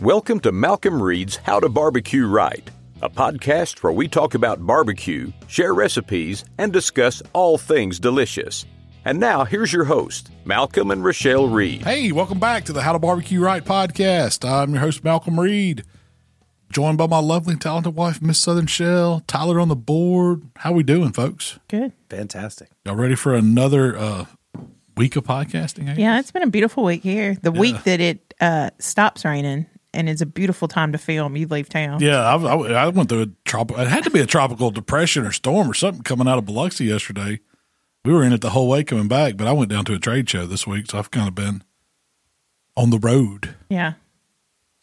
Welcome to Malcom Reed's How to Barbecue Right, a podcast where we talk about barbecue, share recipes, and discuss all things delicious. And now, here's your host, Malcom and Rochelle Reed. Hey, welcome back to the How to Barbecue Right podcast. I'm your host, Malcom Reed, joined by my lovely, talented wife, Miss Southern Shell. Tyler on the board. How we doing, folks? Good. Fantastic. Y'all ready for another uh, week of podcasting? Yeah, it's been a beautiful week here. The Yeah. week that it uh, stops raining and it's a beautiful time to film, you leave town. Yeah, I, I, I went through a tropical. It had to be a tropical depression or storm or something coming out of Biloxi yesterday. We were in it the whole way coming back, but I went down to a trade show this week, so I've kind of been on the road. Yeah.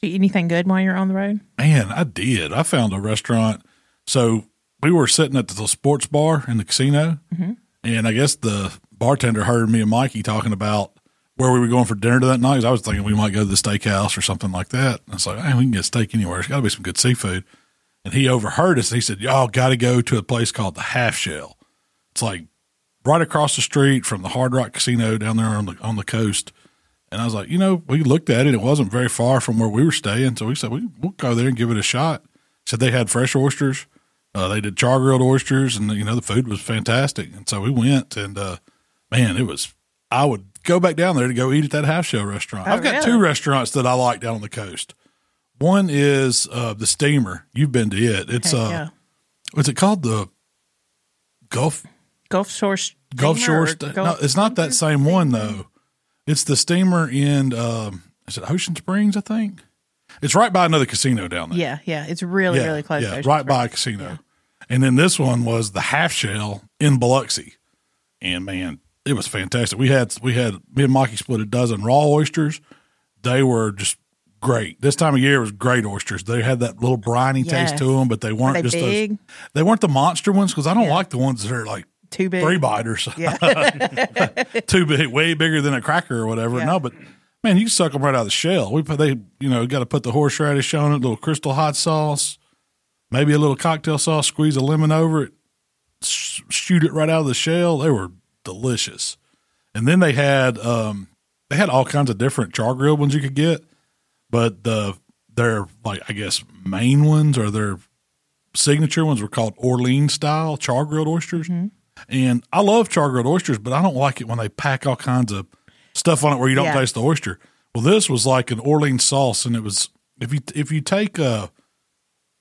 Did you eat anything good while you're on the road? Man, I did. I found a restaurant. So we were sitting at the sports bar in the casino, mm-hmm. and I guess the bartender heard me and Mikey talking about where we were going for dinner that night. I was thinking we might go to the steakhouse or something like that. And I was like, hey, we can get steak anywhere. There's got to be some good seafood. And he overheard us. And he said, y'all got to go to a place called the Half Shell. It's like right across the street from the Hard Rock Casino down there on the on the coast. And I was like, you know, we looked at it. It wasn't very far from where we were staying. So we said, we, we'll go there and give it a shot. Said they had fresh oysters. Uh, they did char grilled oysters, and you know the food was fantastic. And so we went, and uh, man, it was. I would go back down there to go eat at that half shell restaurant. Oh, I've got really? two restaurants that I like down on the coast. One is uh, the Steamer. You've been to it. It's Okay, uh, yeah. what's it called? The Gulf Gulf Shore Gulf Shore. Sta- no, it's not that same one though. It's the steamer in um, is it Ocean Springs? I think it's right by another casino down there. Yeah, yeah. It's really, really close. Yeah, right by a Springs. casino. And then this one was the half shell in Biloxi, and man, it was fantastic. We had we had me and Mikey split a dozen raw oysters. They were just great. This time of year was great oysters. They had that little briny taste to them, but they weren't they just big? those. They weren't the monster ones because I don't Yeah. like the ones that are like Too big. three biters Yeah. too big, way bigger than a cracker or whatever. Yeah. No, but man, you can suck them right out of the shell. We put they, you know, got to put the horseradish on it, a little crystal hot sauce, maybe a little cocktail sauce, squeeze a lemon over it, sh- shoot it right out of the shell. They were delicious. And then they had um they had all kinds of different char grilled ones you could get, but the their like I guess main ones or their signature ones were called Orleans style char grilled oysters. And I love char grilled oysters, but I don't like it when they pack all kinds of stuff on it where you don't Yeah. taste the oyster. Well, this was like an Orleans sauce, and it was if you if you take uh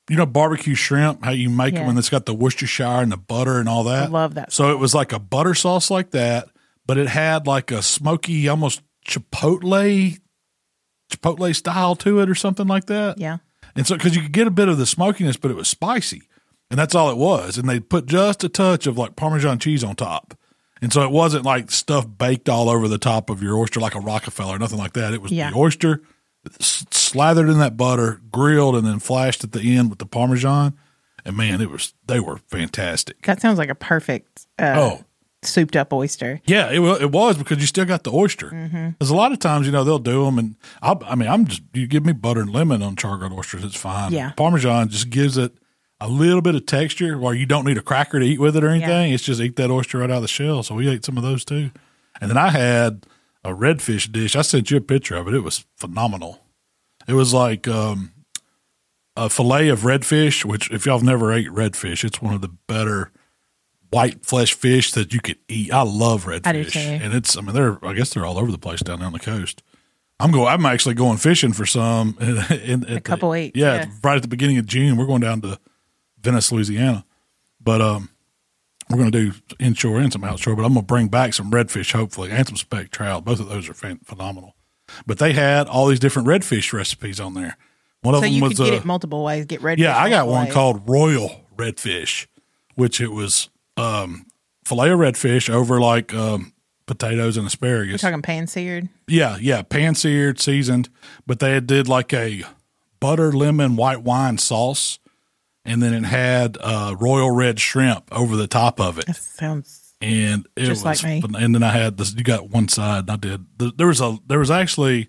you know barbecue shrimp, how you make them, Yeah. and it's got the Worcestershire and the butter and all that. I love that So it was like a butter sauce like that, but it had like a smoky, almost chipotle, chipotle style to it or something like that. Yeah. And so, because you could get a bit of the smokiness, but it was spicy, and that's all it was. And they put just a touch of like Parmesan cheese on top, and so it wasn't like stuff baked all over the top of your oyster like a Rockefeller, or nothing like that. It was Yeah. the oyster slathered in that butter, grilled, and then flashed at the end with the Parmesan. And man, it was they were fantastic. That sounds like a perfect uh, Oh, souped up oyster. yeah, it, it was because you still got the oyster. Because a lot of times, you know, they'll do them, and I'll, I mean, I'm just you give me butter and lemon on char grilled oysters, it's fine. Yeah. Parmesan just gives it a little bit of texture, where you don't need a cracker to eat with it or anything. It's just eat that oyster right out of the shell. So we ate some of those too, and then I had a redfish dish. I sent you a picture of it. It was phenomenal. It was like um, a fillet of redfish, which if y'all have never ate redfish, it's one of the better white flesh fish that you could eat. I love redfish, I and it's I mean they're I guess they're all over the place down there on the coast. I'm going. I'm actually going fishing for some in, in the- couple weeks, Yeah, yeah. right at the beginning of June, we're going down to Venice, Louisiana, but um, we're going to do inshore and some outshore. But I'm going to bring back some redfish, hopefully, and some speck trout. Both of those are phenomenal. But they had all these different redfish recipes on there. One of them you was could get uh, it multiple ways. Get red. yeah, I got one ways. called Royal Redfish, which it was um, filet of redfish over like um, potatoes and You're asparagus. talking pan seared. Yeah, yeah, pan seared, seasoned, but they did like a butter lemon white wine sauce, and then it had uh, royal red shrimp over the top of it, That sounds. and it Just was. like me. And then I had this. You got one side, and I did. There was a. There was actually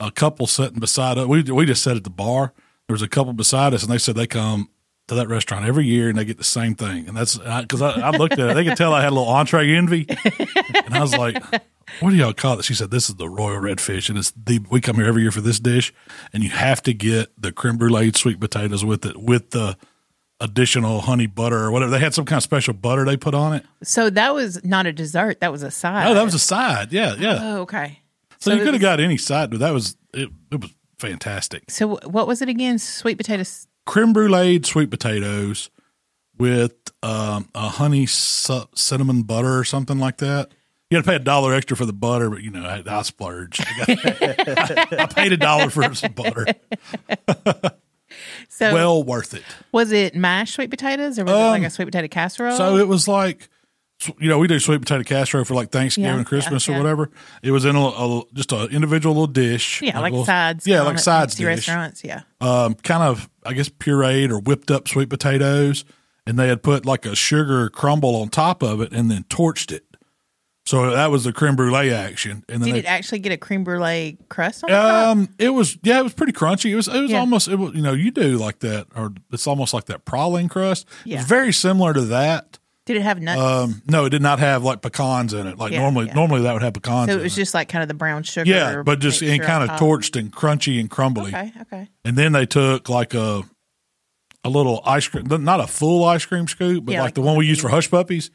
a couple sitting beside us. We we just sat at the bar. There was a couple beside us, and they said they come to that restaurant every year and they get the same thing. And that's because I, I, looked at it, they could tell I had a little entree envy, and I was like, what do y'all call it? She said, this is the royal redfish. And it's the, we come here every year for this dish and you have to get the creme brulee sweet potatoes with it, with the additional honey butter or whatever. They had some kind of special butter they put on it. So that was not a dessert. That was a side. Oh, that was a side. Yeah. Yeah. Oh, okay. So, you could have got any side, but that was, it, it was fantastic. So what was it again? Sweet potatoes. creme brulee sweet potatoes with um, a honey su- cinnamon butter or something like that. You got to pay a dollar extra for the butter, but you know I, I splurged. I, got- I paid a dollar for some butter. So Well worth it. was it mashed sweet potatoes or was it like a sweet potato casserole? Um, So it was like, you know, we do sweet potato casserole for like Thanksgiving, Yeah, Christmas, yeah, or whatever. It was in a, a just an individual little dish. yeah, like a little- sides. Yeah, like sides dish. restaurants. Yeah. um, kind of, I guess, pureed or whipped up sweet potatoes, and they had put like a sugar crumble on top of it and then torched it. So that was the creme brulee action. And then Did they, it actually get a creme brulee crust on the top? um, it was yeah, it was pretty crunchy. It was it was Yeah. almost it was, you know you do like that, or it's almost like that praline crust. Yeah. It's very similar to that. Did it have nuts? Um, no, it did not have like pecans in it. Like Yeah, normally, yeah. normally that would have pecans. so it was just like kind of the brown sugar. yeah, but just and kind of torched and crunchy and crumbly. Okay, okay. And then they took like a a little ice cream, not a full ice cream scoop, but Yeah, like, like the one we use for hush puppies,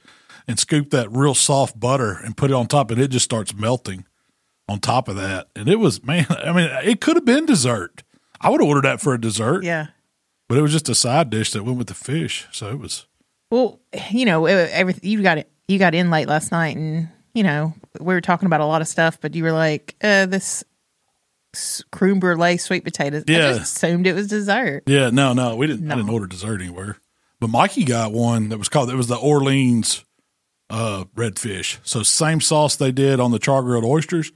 and scoop that real soft butter and put it on top, and it just starts melting on top of that. And it was man, I mean, it could have been dessert. I would have ordered that for a dessert, Yeah. but it was just a side dish that went with the fish. So it was Well, you know, everything you got it. You got in late last night, and you know we were talking about a lot of stuff, but you were like, uh, "This creme brulee sweet potatoes." I Yeah. just assumed it was dessert. yeah, no, no, we didn't. I didn't order dessert anywhere. But Mikey got one that was called. It was the Orleans uh, redfish. So same sauce they did on the char grilled oysters,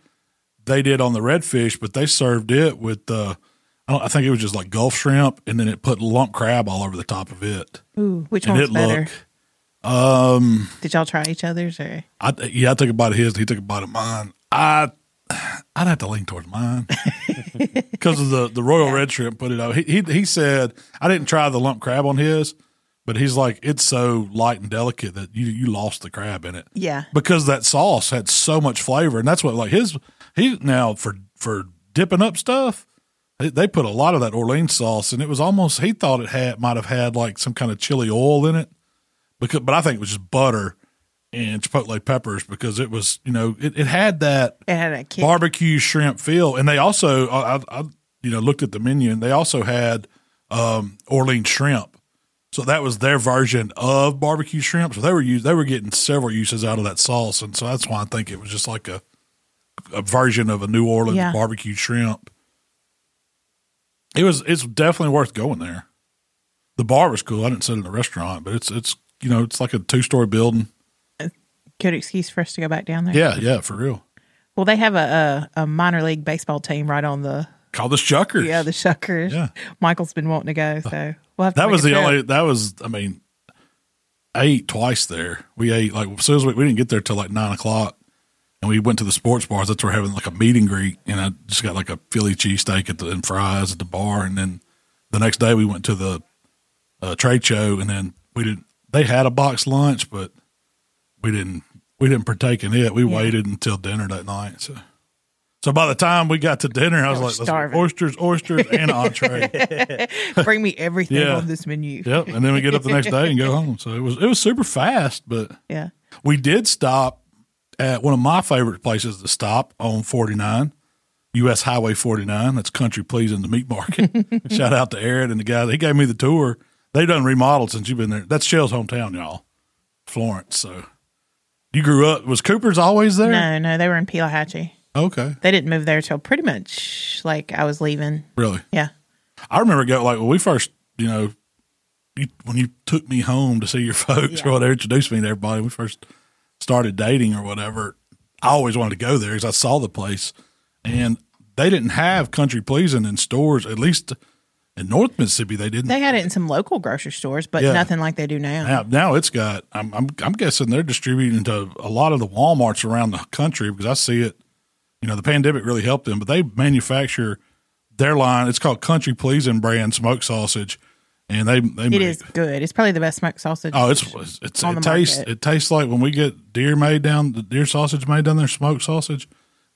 they did on the redfish, but they served it with. Uh, I, don't, I think it was just like Gulf shrimp, and then it put lump crab all over the top of it. Ooh, which And one's better? looked. Um, Did y'all try each other's or? I yeah, I took a bite of his. He took a bite of mine. I I'd have to lean towards mine because of the the royal red shrimp. Put it out. He, he he said I didn't try the lump crab on his, but he's like it's so light and delicate that you you lost the crab in it Yeah, because that sauce had so much flavor, and that's what like his he now for for dipping up stuff. They, put a lot of that Orleans sauce, and it was almost he thought it had might have had like some kind of chili oil in it, because but I think it was just butter and chipotle peppers because it was you know it, it had that it had barbecue shrimp feel, and they also I, I, I you know looked at the menu and they also had um, Orleans shrimp, so that was their version of barbecue shrimp. So they were use, they were getting several uses out of that sauce, and so that's why I think it was just like a a version of a New Orleans Yeah. barbecue shrimp. It was it's definitely worth going there. The bar was cool. I didn't sit in the restaurant, but it's it's you know it's like a two story building. Good excuse for us to go back down there. Yeah, yeah, for real. Well, they have a, a, a minor league baseball team right on the Call the Shuckers. yeah the Shuckers. Yeah. Michael's been wanting to go, so we'll have to That was the only. That was. I mean, I ate twice there. We ate like as soon as we, we didn't get there till like nine o'clock, and we went to the sports bars. That's where we're having like a meet and greet, and I just got like a Philly cheesesteak at the and fries at the bar, and then the next day we went to the uh, trade show, and then we didn't. They had a box lunch, but we didn't. We didn't partake in it. We waited until dinner that night. So. So by the time we got to dinner, I was were like, starving. oysters, oysters, and entree. Bring me everything Yeah. on this menu. Yep, and then we get up the next day and go home. So it was it was super fast, but Yeah. we did stop at one of my favorite places to stop on 49, US Highway 49. That's Country Pleasing the Meat Market. Shout out to Aaron and the guy. He gave me the tour. They've done remodeled since you've been there. That's Shell's hometown, y'all. Florence. So you grew up was Cooper's always there? No, no, they were in Pelahatchie. Okay. They didn't move there till pretty much like I was leaving. Really? Yeah. I remember go like when we first, you know, you, when you took me home to see your folks or whatever, introduced me to everybody. We first started dating or whatever. I always wanted to go there because I saw the place, and they didn't have country pleasing in stores. At least in North Mississippi, they didn't. They had it in some local grocery stores, but Yeah. nothing like they do now. now, now it's got. I'm, I'm I'm guessing they're distributing to a lot of the WalMarts around the country because I see it. You know, the pandemic really helped them, but they manufacture their line. It's called Country Pleasing brand smoked sausage, and they they It make, is good. It's probably the best smoked sausage. Oh, it's it's on it the tastes market. it tastes like when we get deer made down the deer sausage made down there, smoked sausage.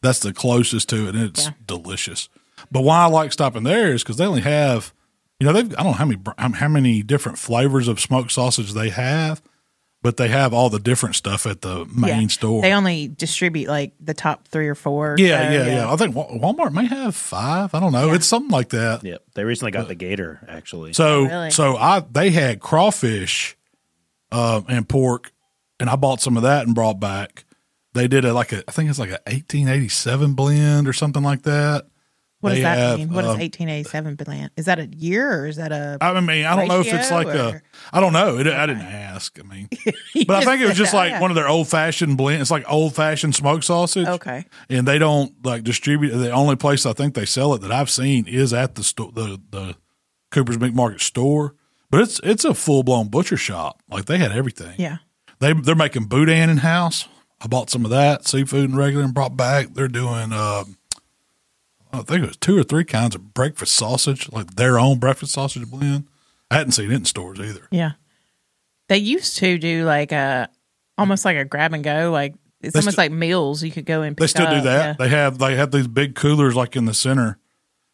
That's the closest to it, and it's Yeah. delicious. But why I like stopping there is because they only have, you know, they've I don't know how many how many different flavors of smoked sausage they have, but they have all the different stuff at the main Yeah. store. They only distribute like the top three or four. yeah, so, yeah, yeah, I think Walmart may have five. I don't know. It's something like that. Yep. They recently got the gator actually. So really? so I they had crawfish uh, and pork, and I bought some of that and brought back. They did a like a I think it's like a 1887 blend or something like that. What does that have, mean? What um, does 1887 blend? Is that a year or is that a? I mean, I don't know if it's like a. or- I don't know. It, I didn't ask. I mean, but I think it was just like one of their old fashioned blend. It's like old fashioned smoked sausage. Okay. and they don't like distribute. The only place I think they sell it that I've seen is at the store, the the Cooper's Meat Market store. But it's it's a full blown butcher shop. Like they had everything. Yeah. They they're making boudin in house. I bought some of that seafood and regular and brought back. They're doing. Uh, I think it was two or three kinds of breakfast sausage, like their own breakfast sausage blend. I hadn't seen it in stores either. Yeah. They used to do like a almost like a grab and go. Like it's They almost sti- like meals you could go and pick They still do that. yeah. They have they have these big coolers like in the center,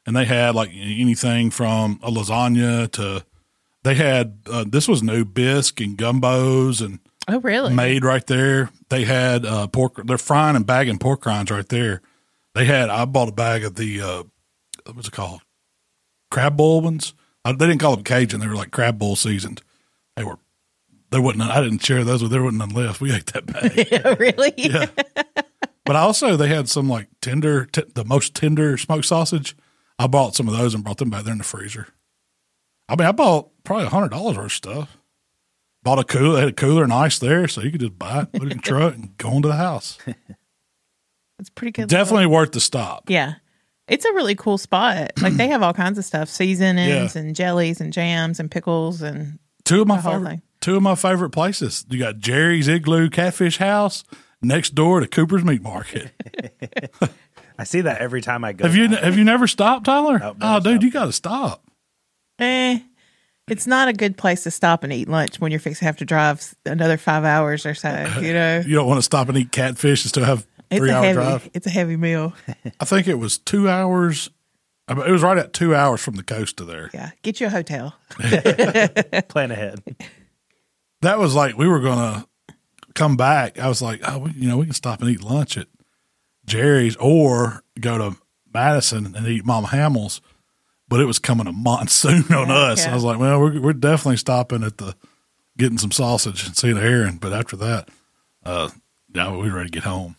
and they had like anything from a lasagna to they had uh, this was new bisque and gumbos and Oh, really? made right there. They had uh, pork. They're frying and bagging pork rinds right there. They had. I bought a bag of the uh, what's it called? Crab boil ones. I, they didn't call them Cajun. They were like crab boil seasoned. They were. there wouldn't. I didn't share those. with There wasn't none left. We ate that bag. Really? Yeah. but also they had some like tender, t- the most tender smoked sausage. I bought some of those and brought them back there in the freezer. I mean, I bought probably a hundred dollars worth of stuff. Bought a cooler, they had a cooler and ice there, so you could just buy it, put it in the truck, and go into the house. It's pretty good. Definitely worth the stop. Yeah. It's a really cool spot. Like they have all kinds of stuff, seasonings Yeah. and jellies and jams and pickles and Two of my favorite, two of my favorite places. You got Jerry's Igloo Catfish House next door to Cooper's Meat Market. I see that every time I go. have you now. have you never stopped, Tyler? Nope, oh, dude, stopped. you got to stop. eh. It's not a good place to stop and eat lunch when you're fixing to have to drive another five hours or so. You know, You don't want to stop and eat catfish and still have it's three a hour heavy. drive. It's a heavy meal. I think it was two hours. I mean, It was right at two hours from the coast to there. Yeah, get you a hotel. plan ahead? That was like we were gonna come back. I was like, oh, we, you know, we can stop and eat lunch at Jerry's or go to Madison and eat Mama Hamil's. But it was coming a monsoon on Yeah, us. yeah. I was like, well, we're we're definitely stopping at the getting some sausage and seeing Aaron. But after that, uh, yeah, we were ready to get home.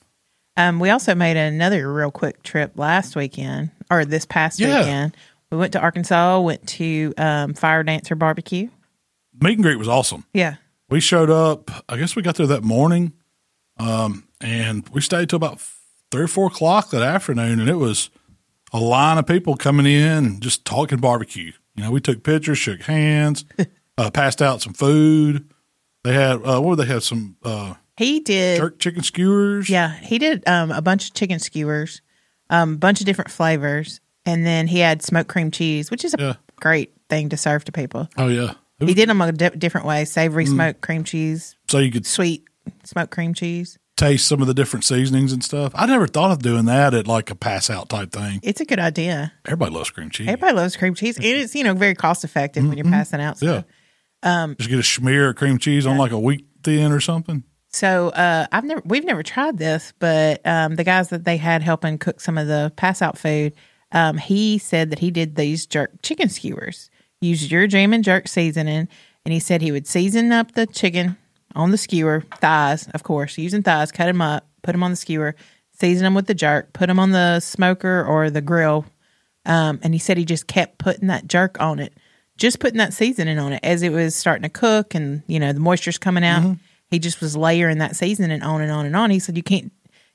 Um, we also made another real quick trip last weekend or this past Yeah. weekend. We went to Arkansas, went to um, Fire Dancer Barbecue. Meet and greet was awesome. Yeah. we showed up. I guess we got there that morning, um, and we stayed till about three or four o'clock that afternoon, and it was a line of people coming in and just talking barbecue. You know, we took pictures, shook hands, uh, passed out some food. They had uh, what would they have some uh, He did. jerk chicken skewers. Yeah, he did um, a bunch of chicken skewers, a um, bunch of different flavors, and then he had smoked cream cheese, which is a Yeah. great thing to serve to people. Oh yeah. It He did them a di- different way: savory Mm. smoked cream cheese, so you could sweet smoked cream cheese. taste some of the different seasonings and stuff. I never thought of doing that at like a pass out type thing. It's a good idea. Everybody loves cream cheese. Everybody loves cream cheese, and it's you know very cost effective when you're passing out. Mm-hmm. yeah. stuff. Just get a smear of cream cheese on like a wheat thin or something. So uh, I've never we've never tried this, but um, the guys that they had helping cook some of the pass out food, um, he said that he did these jerk chicken skewers. Used your jam and jerk seasoning, and he said he would season up the chicken on the skewer thighs, of course, using thighs, cut them up, put them on the skewer, season them with the jerk, put them on the smoker or the grill, um, and he said he just kept putting that jerk on it, just putting that seasoning on it as it was starting to cook and, you know, the moisture's coming out. Mm-hmm. He just was layering that seasoning and on and on and on. He said, you can't,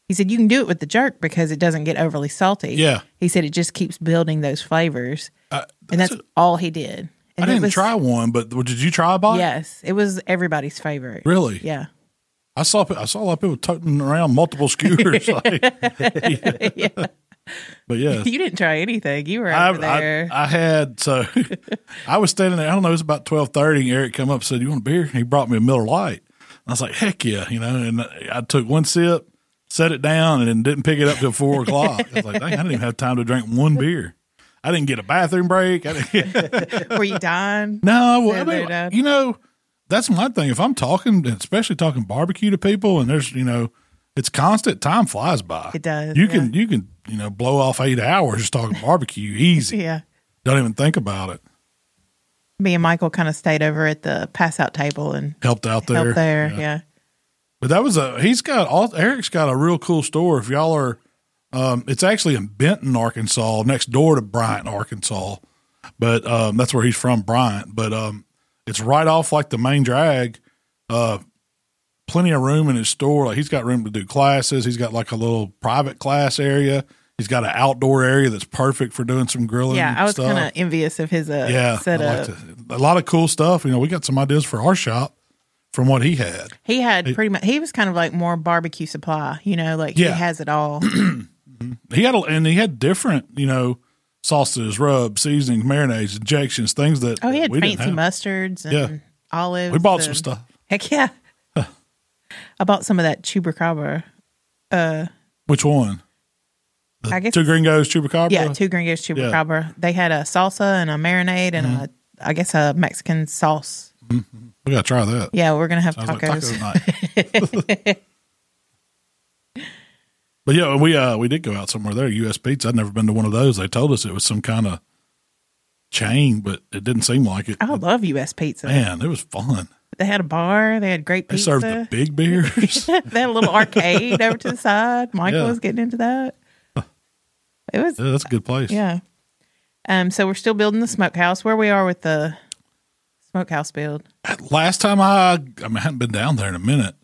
he said, you can do it with the jerk because it doesn't get overly salty. Yeah. He said it just keeps building those flavors. Uh, and that's all he did. And I didn't was- try one, but did you try a bite? Yes. It was everybody's favorite. Really? Yeah. I saw I saw a lot of people toting around multiple skewers. like, But yeah, You didn't try anything. You were I, over there. I, I had so I was standing there. I don't know. It was about twelve thirty. And Eric come up and said, "You want a beer?" And he brought me a Miller Lite. I was like, "Heck yeah!" You know. And I took one sip, set it down, and didn't pick it up till four o'clock. I was like, "Dang, I didn't even have time to drink one beer. I didn't get a bathroom break. I didn't, were you dying? no, I mean, you know, that's my thing. If I'm talking, especially talking barbecue to people, and there's you know, it's constant. Time flies by. It does, You yeah. can you can you know blow off eight hours just talking barbecue easy. Yeah. Don't even think about it. Me and Michael kind of stayed over at the pass out table and Helped out there. helped there. Yeah. But that was a he's got all Eric's got a real cool store. If y'all are um it's actually in Benton, Arkansas, next door to Bryant, Arkansas. But um that's where he's from, Bryant. But um it's right off like the main drag. Uh plenty of room in his store. Like he's got room to do classes. He's got like a little private class area. He's got an outdoor area that's perfect for doing some grilling. Yeah. I was kind of envious of his uh, yeah, setup. like to- a lot of cool stuff. You know, we got some ideas for our shop from what he had. He had pretty much, he was kind of like more barbecue supply, you know, like Yeah. he has it all. He had a, and he had different, you know, sauces, rubs, seasonings, marinades, injections, things that Oh, he had we didn't fancy mustards and Yeah. olives. We bought some stuff. Heck yeah. I bought some of that chupacabra. Which one? The I guess- two gringos chupacabra. Yeah, two gringos chupacabra. They had a salsa and a marinade and Mm-hmm. a, I guess a Mexican sauce. we gotta try that. Yeah, we're gonna have Sounds like tacos. taco but yeah, we uh we did go out somewhere there. U.S. Pizza. I'd never been to one of those. They told us it was some kind of chain, but it didn't seem like it. I love U.S. Pizza. Man, it was fun. They had a bar. They had great They pizza. served the big beers. they had a little arcade over to the side. Michael Yeah. was getting into that. It was yeah, that's a good place. yeah. Um. So we're still building the smokehouse. Where we are with the smokehouse build? last time I, I, mean, I hadn't been down there in a minute,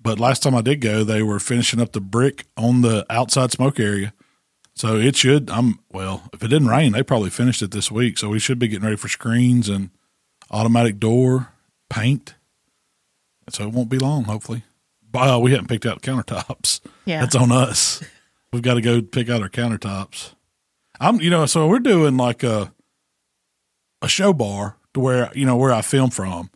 but last time I did go, they were finishing up the brick on the outside smoke area. So it should, I'm, well, if it didn't rain, they probably finished it this week. So we should be getting ready for screens and automatic door, paint. So it won't be long, hopefully. But uh, we haven't picked out countertops. Yeah. That's on us. We've got to go pick out our countertops. I'm, you know, so we're doing like a, a show bar to where you know where I film from.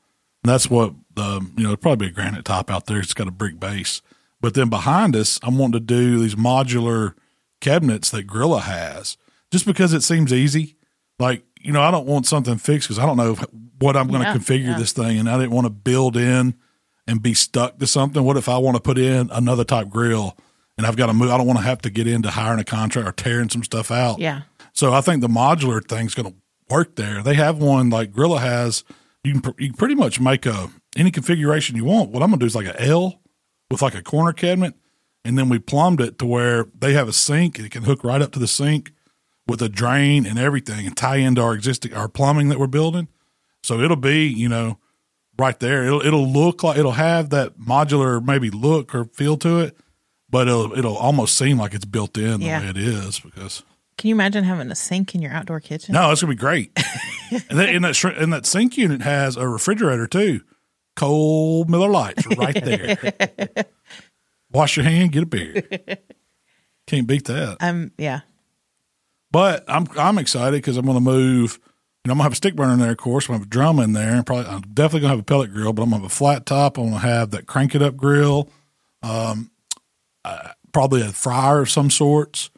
And that's what the you know probably be a granite top out there. It's got a brick base, but then behind us, I'm wanting to do these modular cabinets that Grilla has, just because it seems easy. Like you know, I don't want something fixed because I don't know what I'm going to Yeah, configure yeah. this thing, and I didn't want to build in and be stuck to something. What if I want to put in another type grill? And I've got to move. I don't want to have to get into hiring a contract or tearing some stuff out. Yeah. So I think the modular thing's going to work there. They have one like Grilla has. You can pr- you can pretty much make a any configuration you want. What I'm going to do is like a L with like a corner cabinet, and then we plumbed it to where they have a sink. It can hook right up to the sink with a drain and everything, and tie into our existing our plumbing that we're building. So it'll be you know right there. It'll it'll look like it'll have that modular maybe look or feel to it, but it'll it'll almost seem like it's built in the Yeah. way it is because. Can you imagine having a sink in your outdoor kitchen? No, it's gonna be great. and, that, and that shri- and that sink unit has a refrigerator too. Cold Miller Lites right there. Wash your hand, get a beer. Can't beat that. Um. Yeah. But I'm I'm excited because I'm gonna move. You know, I'm gonna have a stick burner in there, of course. I'm gonna have a drum in there. And probably, I'm definitely gonna have a pellet grill, but I'm gonna have a flat top. I'm gonna have that crank it up grill. Um, uh, probably a fryer of some sorts.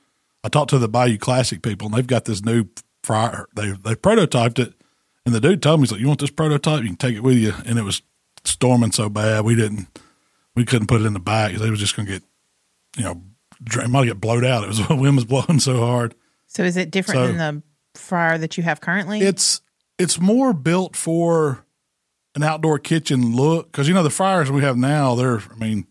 I talked to the Bayou Classic people, and they've got this new fryer. They they prototyped it, and the dude told me, "He's like, you want this prototype? You can take it with you." And it was storming so bad, we didn't, we couldn't put it in the back. because They was just gonna get, you know, dra- it might get blowed out. It was the wind was blowing so hard. So is it different So- than the fryer that you have currently? It's it's more built for an outdoor kitchen look because you know the fryers we have now they're I mean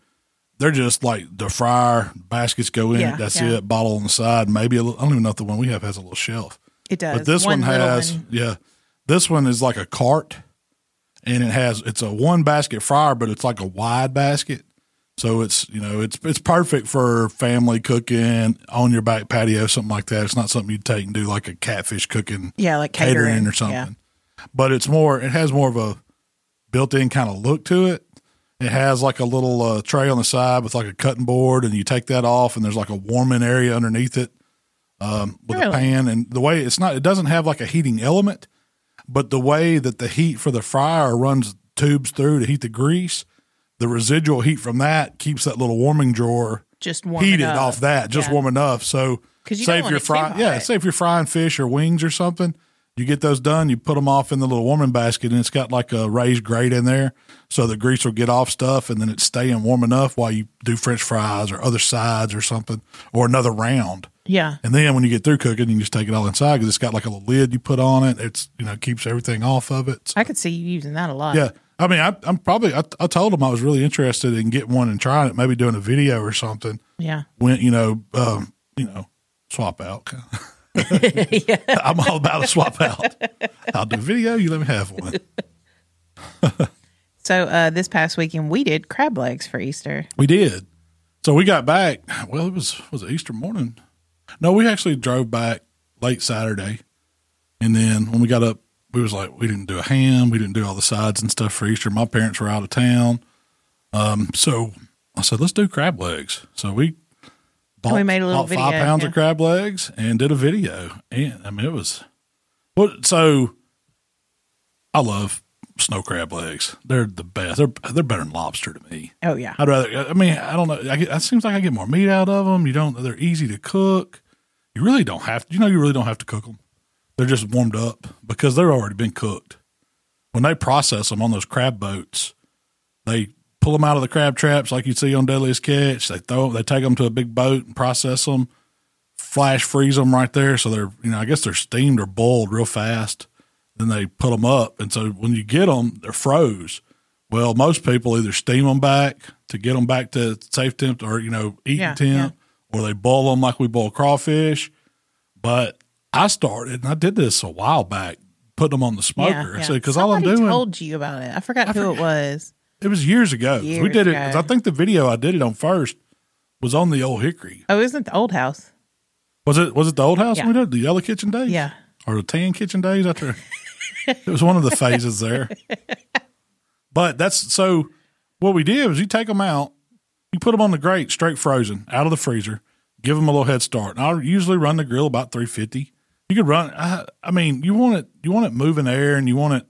they're just like the fryer baskets go in Yeah, it that's yeah. it bottle on the side maybe a little, I don't even know if the one we have has a little shelf it does. but this one, little has one- yeah this one is like a cart and it has it's a one basket fryer but it's like a wide basket so it's you know it's it's perfect for family cooking on your back patio something like that it's not something you'd take and do like a catfish cooking Yeah, like catering, catering, or something. But it's more. It has more of a built-in kind of look to it. It has like a little uh, tray on the side with like a cutting board, and you take that off, and there's like a warming area underneath it. um, with a pan, and the way it's not, it doesn't have like a heating element, but the way that the heat for the fryer runs tubes through to heat the grease, the residual heat from that keeps that little warming drawer Just heated up. off that, just Yeah. warm enough. So, you say don't want you're it too yeah, if you're frying fish or wings or something, you get those done. You put them off in the little warming basket, and it's got like a raised grate in there, so the grease will get off stuff, and then it's staying warm enough while you do French fries or other sides or something or another round. Yeah. And then when you get through cooking, you can just take it all inside because it's got like a little lid you put on it. It's you know keeps everything off of it. So- I could see you using that a lot. yeah. I mean, I, I'm probably, I, I told him I was really interested in getting one and trying it, maybe doing a video or something Yeah. when you know, um, you know, swap out. I'm all about a swap out. I'll do a video. You let me have one. So uh, this past weekend we did crab legs for Easter. We did. So we got back. Well, it was was it Easter morning. No, we actually drove back late Saturday, and then when we got up, we was like, we didn't do a ham. We didn't do all the sides and stuff for Easter. My parents were out of town, um, so I said, let's do crab legs. So we bought, We made a little bought five pounds yeah. of crab legs and did a video. And I mean, it was what so. I love snow crab legs. They're the best. They're they're better than lobster to me. Oh yeah. I'd rather. I mean, I don't know. I get, it seems like I get more meat out of them. You don't. They're easy to cook. You really don't have to. You know, you really don't have to cook them. They're just warmed up because they're already been cooked. When they process them on those crab boats, they pull them out of the crab traps like you see on Deadliest Catch. They throw. They take them to a big boat and process them. Flash freeze them right there, so they're you know I guess they're steamed or boiled real fast. Then they put them up, and so when you get them, they're froze. Well, most people either steam them back to get them back to safe temp or you know eating Yeah, temp, or they boil them like we boil crawfish. But I started, and I did this a while back, putting them on the smoker. So because all I'm doing, told you about it. I forgot who it was. It was years ago. we Years did it. I think the video I did it on first was on the old Hickory. Oh, isn't the old house? Was it? Was it the old house Yeah. we did the yellow kitchen days? Yeah. or the tan kitchen days after it was one of the phases there but that's so what we did was you take them out you put them on the grate straight frozen out of the freezer give them a little head start and i usually run the grill about 350 you could run I, I mean you want it you want it moving air and you want it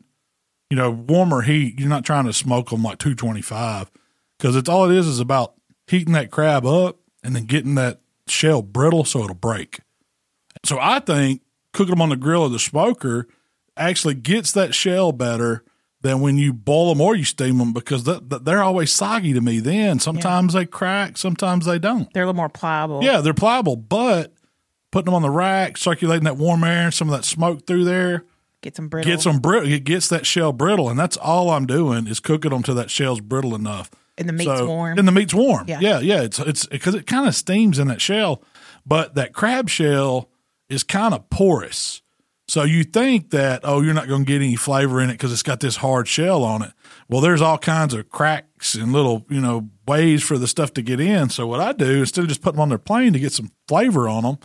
you know warmer heat you're not trying to smoke them like 225 because it's all it is is about heating that crab up and then getting that shell brittle so it'll break so I think cooking them on the grill or the smoker actually gets that shell better than when you boil them or you steam them because th- th- they're always soggy to me. Then sometimes they crack, sometimes they don't. They're a little more pliable. Yeah, they're pliable, but putting them on the rack, circulating that warm air and some of that smoke through there Get some brittle. gets them brittle. It gets that shell brittle, and that's all I'm doing is cooking them till that shell's brittle enough. And the meat's warm. And the meat's warm. Yeah. yeah, yeah. It's it's because it kind of steams in that shell, but that crab shell is kind of porous. So you think that oh, you're not going to get any flavor in it because it's got this hard shell on it. Well, there's all kinds of cracks and little you know ways for the stuff to get in. So what I do instead of just putting them on their plain to get some flavor on them,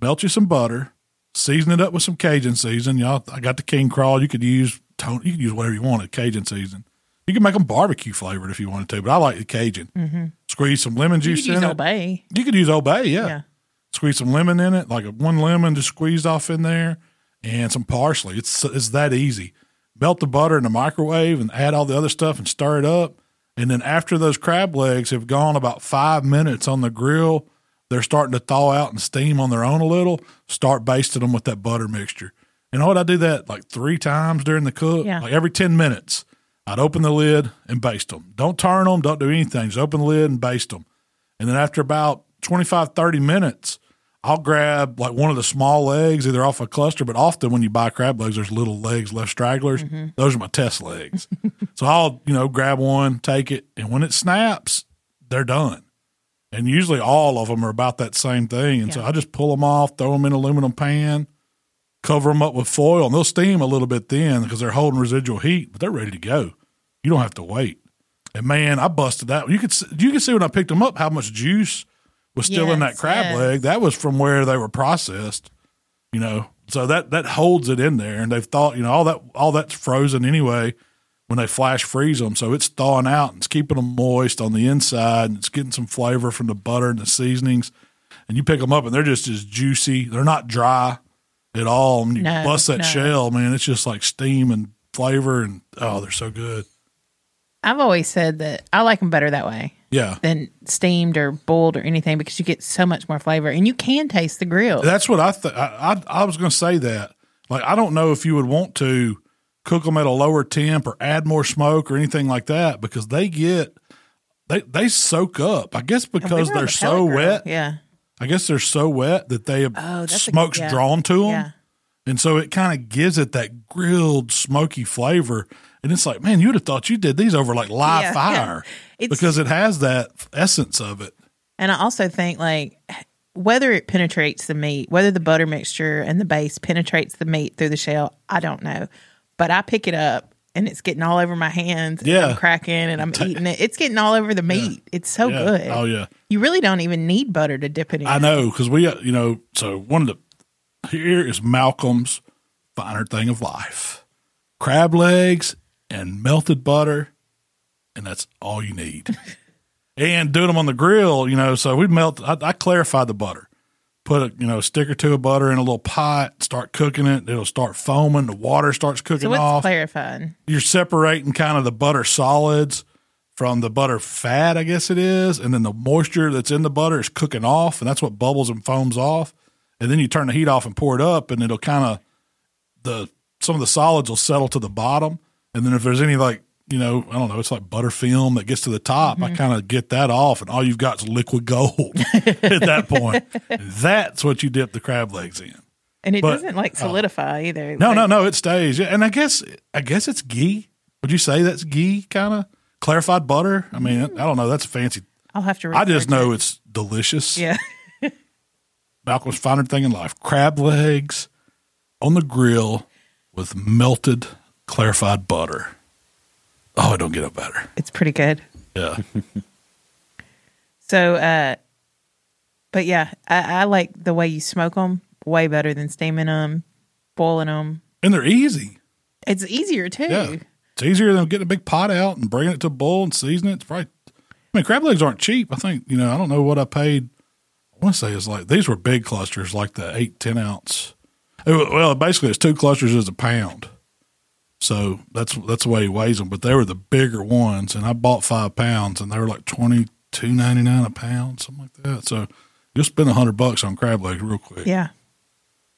melt you some butter, season it up with some Cajun season. Y'all, I got the king crawl. You could use tone. You could use whatever you wanted. Cajun season. You can make them barbecue flavored if you wanted to, but I like the Cajun. Squeeze some lemon you juice in it. Bay. You could use Old Bay, yeah. Yeah. Squeeze some lemon in it, like a one lemon just squeezed off in there, and some parsley. It's it's that easy. Melt the butter in the microwave and add all the other stuff and stir it up. And then after those crab legs have gone about five minutes on the grill, they're starting to thaw out and steam on their own a little. Start basting them with that butter mixture. You know what? I do that like three times during the cook, Yeah. like every ten minutes. I'd open the lid and baste them. Don't turn them. Don't do anything. Just open the lid and baste them. And then after about 25, 30 minutes, I'll grab like one of the small legs, either off a cluster, but often when you buy crab legs, there's little legs left stragglers. Mm-hmm. Those are my test legs. so I'll, you know, grab one, take it, and when it snaps, they're done. And usually all of them are about that same thing. And so I just pull them off, throw them in an aluminum pan, cover them up with foil, and they'll steam a little bit then because they're holding residual heat, but they're ready to go. You don't have to wait. And man, I busted that. You could you could see when I picked them up how much juice was still in that crab yes. leg. That was from where they were processed. You know, so that that holds it in there, and they've thought you know all that all that's frozen anyway when they flash freeze them. So it's thawing out and it's keeping them moist on the inside, and it's getting some flavor from the butter and the seasonings. and you pick them up and they're just as juicy. They're not dry at all. And you No, bust that no. shell, man, it's just like steam and flavor, and oh, they're so good. I've always said that I like them better that way Yeah, than steamed or boiled or anything because you get so much more flavor and you can taste the grill. that's what I th- I, I I was going to say that. Like, I don't know if you would want to cook them at a lower temp or add more smoke or anything like that because they get they they soak up. I guess because they're the so grill. wet. Yeah. I guess they're so wet that they Oh, that's a- smoke's yeah. drawn to them. Yeah. And so it kind of gives it that grilled, smoky flavor. And it's like, man, you'd have thought you did these over like live Yeah. fire because it has that essence of it. And I also think like whether it penetrates the meat, whether the butter mixture and the base penetrates the meat through the shell, I don't know. But I pick it up and it's getting all over my hands. and Yeah. I'm cracking and I'm eating it. It's getting all over the meat. It's so Yeah. good. Oh, yeah. You really don't even need butter to dip it in. I know because we, uh, you know, so one of the, here is Malcom's finer thing of life crab legs and melted butter. And that's all you need. and doing them on the grill, you know, so we melt, I, I clarified the butter. Put a you know stick or two of butter in a little pot, start cooking it. It'll start foaming. The water starts cooking So off. clarifying? you're separating kind of the butter solids from the butter fat, I guess it is, and then the moisture that's in the butter is cooking off, and that's what bubbles and foams off. And then you turn the heat off and pour it up, and it'll kind of the some of the solids will settle to the bottom, and then if there's any like you know I don't know, it's like butter film that gets to the top. I mm-hmm. kind of get that off, and all you've got is liquid gold at that point. That's what you dip the crab legs in. And it But- doesn't like uh, solidify either. No, Like, no, no. It stays. Yeah, and I guess I guess it's ghee. Would you say that's ghee? Kind of clarified butter. I mean, I don't know. That's fancy. I'll have to. I just know it. it's delicious. Yeah. Malcom's finer thing in life: crab legs on the grill with melted clarified butter. Oh, it don't get up better. It's pretty good. Yeah, So, uh, but yeah, I, I like the way you smoke them way better than steaming them, boiling them. and they're easy. It's easier too. Yeah, it's easier than getting a big pot out and bringing it to a boil and seasoning it. It's probably. I mean, crab legs aren't cheap. I think you know. I don't know what I paid. I want to say it's like these were big clusters, like the eight ten ounce. It well, basically, it's two clusters is a pound. So that's that's the way he weighs them. But they were the bigger ones, and I bought five pounds, and they were like twenty two ninety nine a pound, something like that. So you'll spend a hundred bucks on crab legs real quick. Yeah.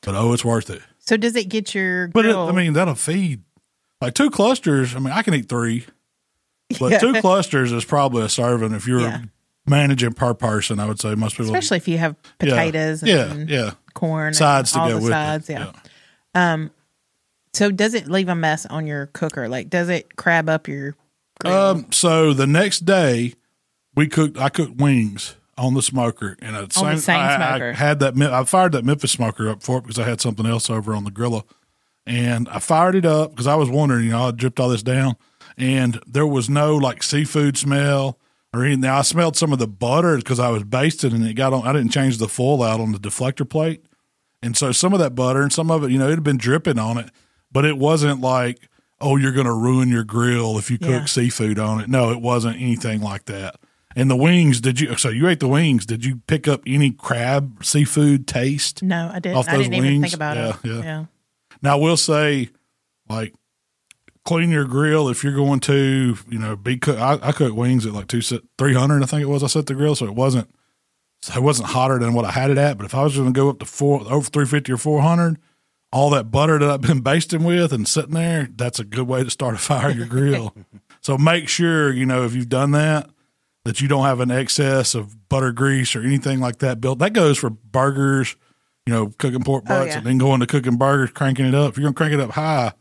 But oh, it's worth it. So does it get your But it. I mean, that'll feed like two clusters. I mean, I can eat three, but Yeah. two clusters is probably a serving if you're Yeah. managing per person. I would say most people, especially if you have potatoes yeah, and yeah, corn, sides to go with sides. it. Yeah. Um, So does it leave a mess on your cooker? Like, does it crab up your grill? Um, so the next day, we cooked. I cooked wings on the smoker, and at On the same I, I had that. I fired that Memphis smoker up for it because I had something else over on the grilla, and I fired it up because I was wondering. You know, I dripped all this down, and there was no like seafood smell or anything. Now I smelled some of the butter because I was basting, and it got on. I didn't change the foil out on the deflector plate, and so some of that butter and some of it, you know, it had been dripping on it, but it wasn't like. Oh, you're going to ruin your grill if you cook Yeah. seafood on it. No, it wasn't anything like that. And the wings, did you? So you ate the wings. Did you pick up any crab seafood taste? no, I didn't. off I those didn't even wings? think about it. Yeah, yeah. yeah. Now, I will say, like, clean your grill if you're going to, you know, be cook. I, I cooked wings at like two three hundred. I think it was. I set the grill, so it wasn't. So it wasn't hotter than what I had it at. But if I was going to go up to four over three fifty or four hundred, all that butter that I've been basting with and sitting there, that's a good way to start a fire your grill. so make sure you know if you've done that that you don't have an excess of butter grease or anything like that built. That goes for burgers, you know, cooking pork Oh, butts yeah. and then going to cooking burgers, cranking it up. If you're going to crank it up high,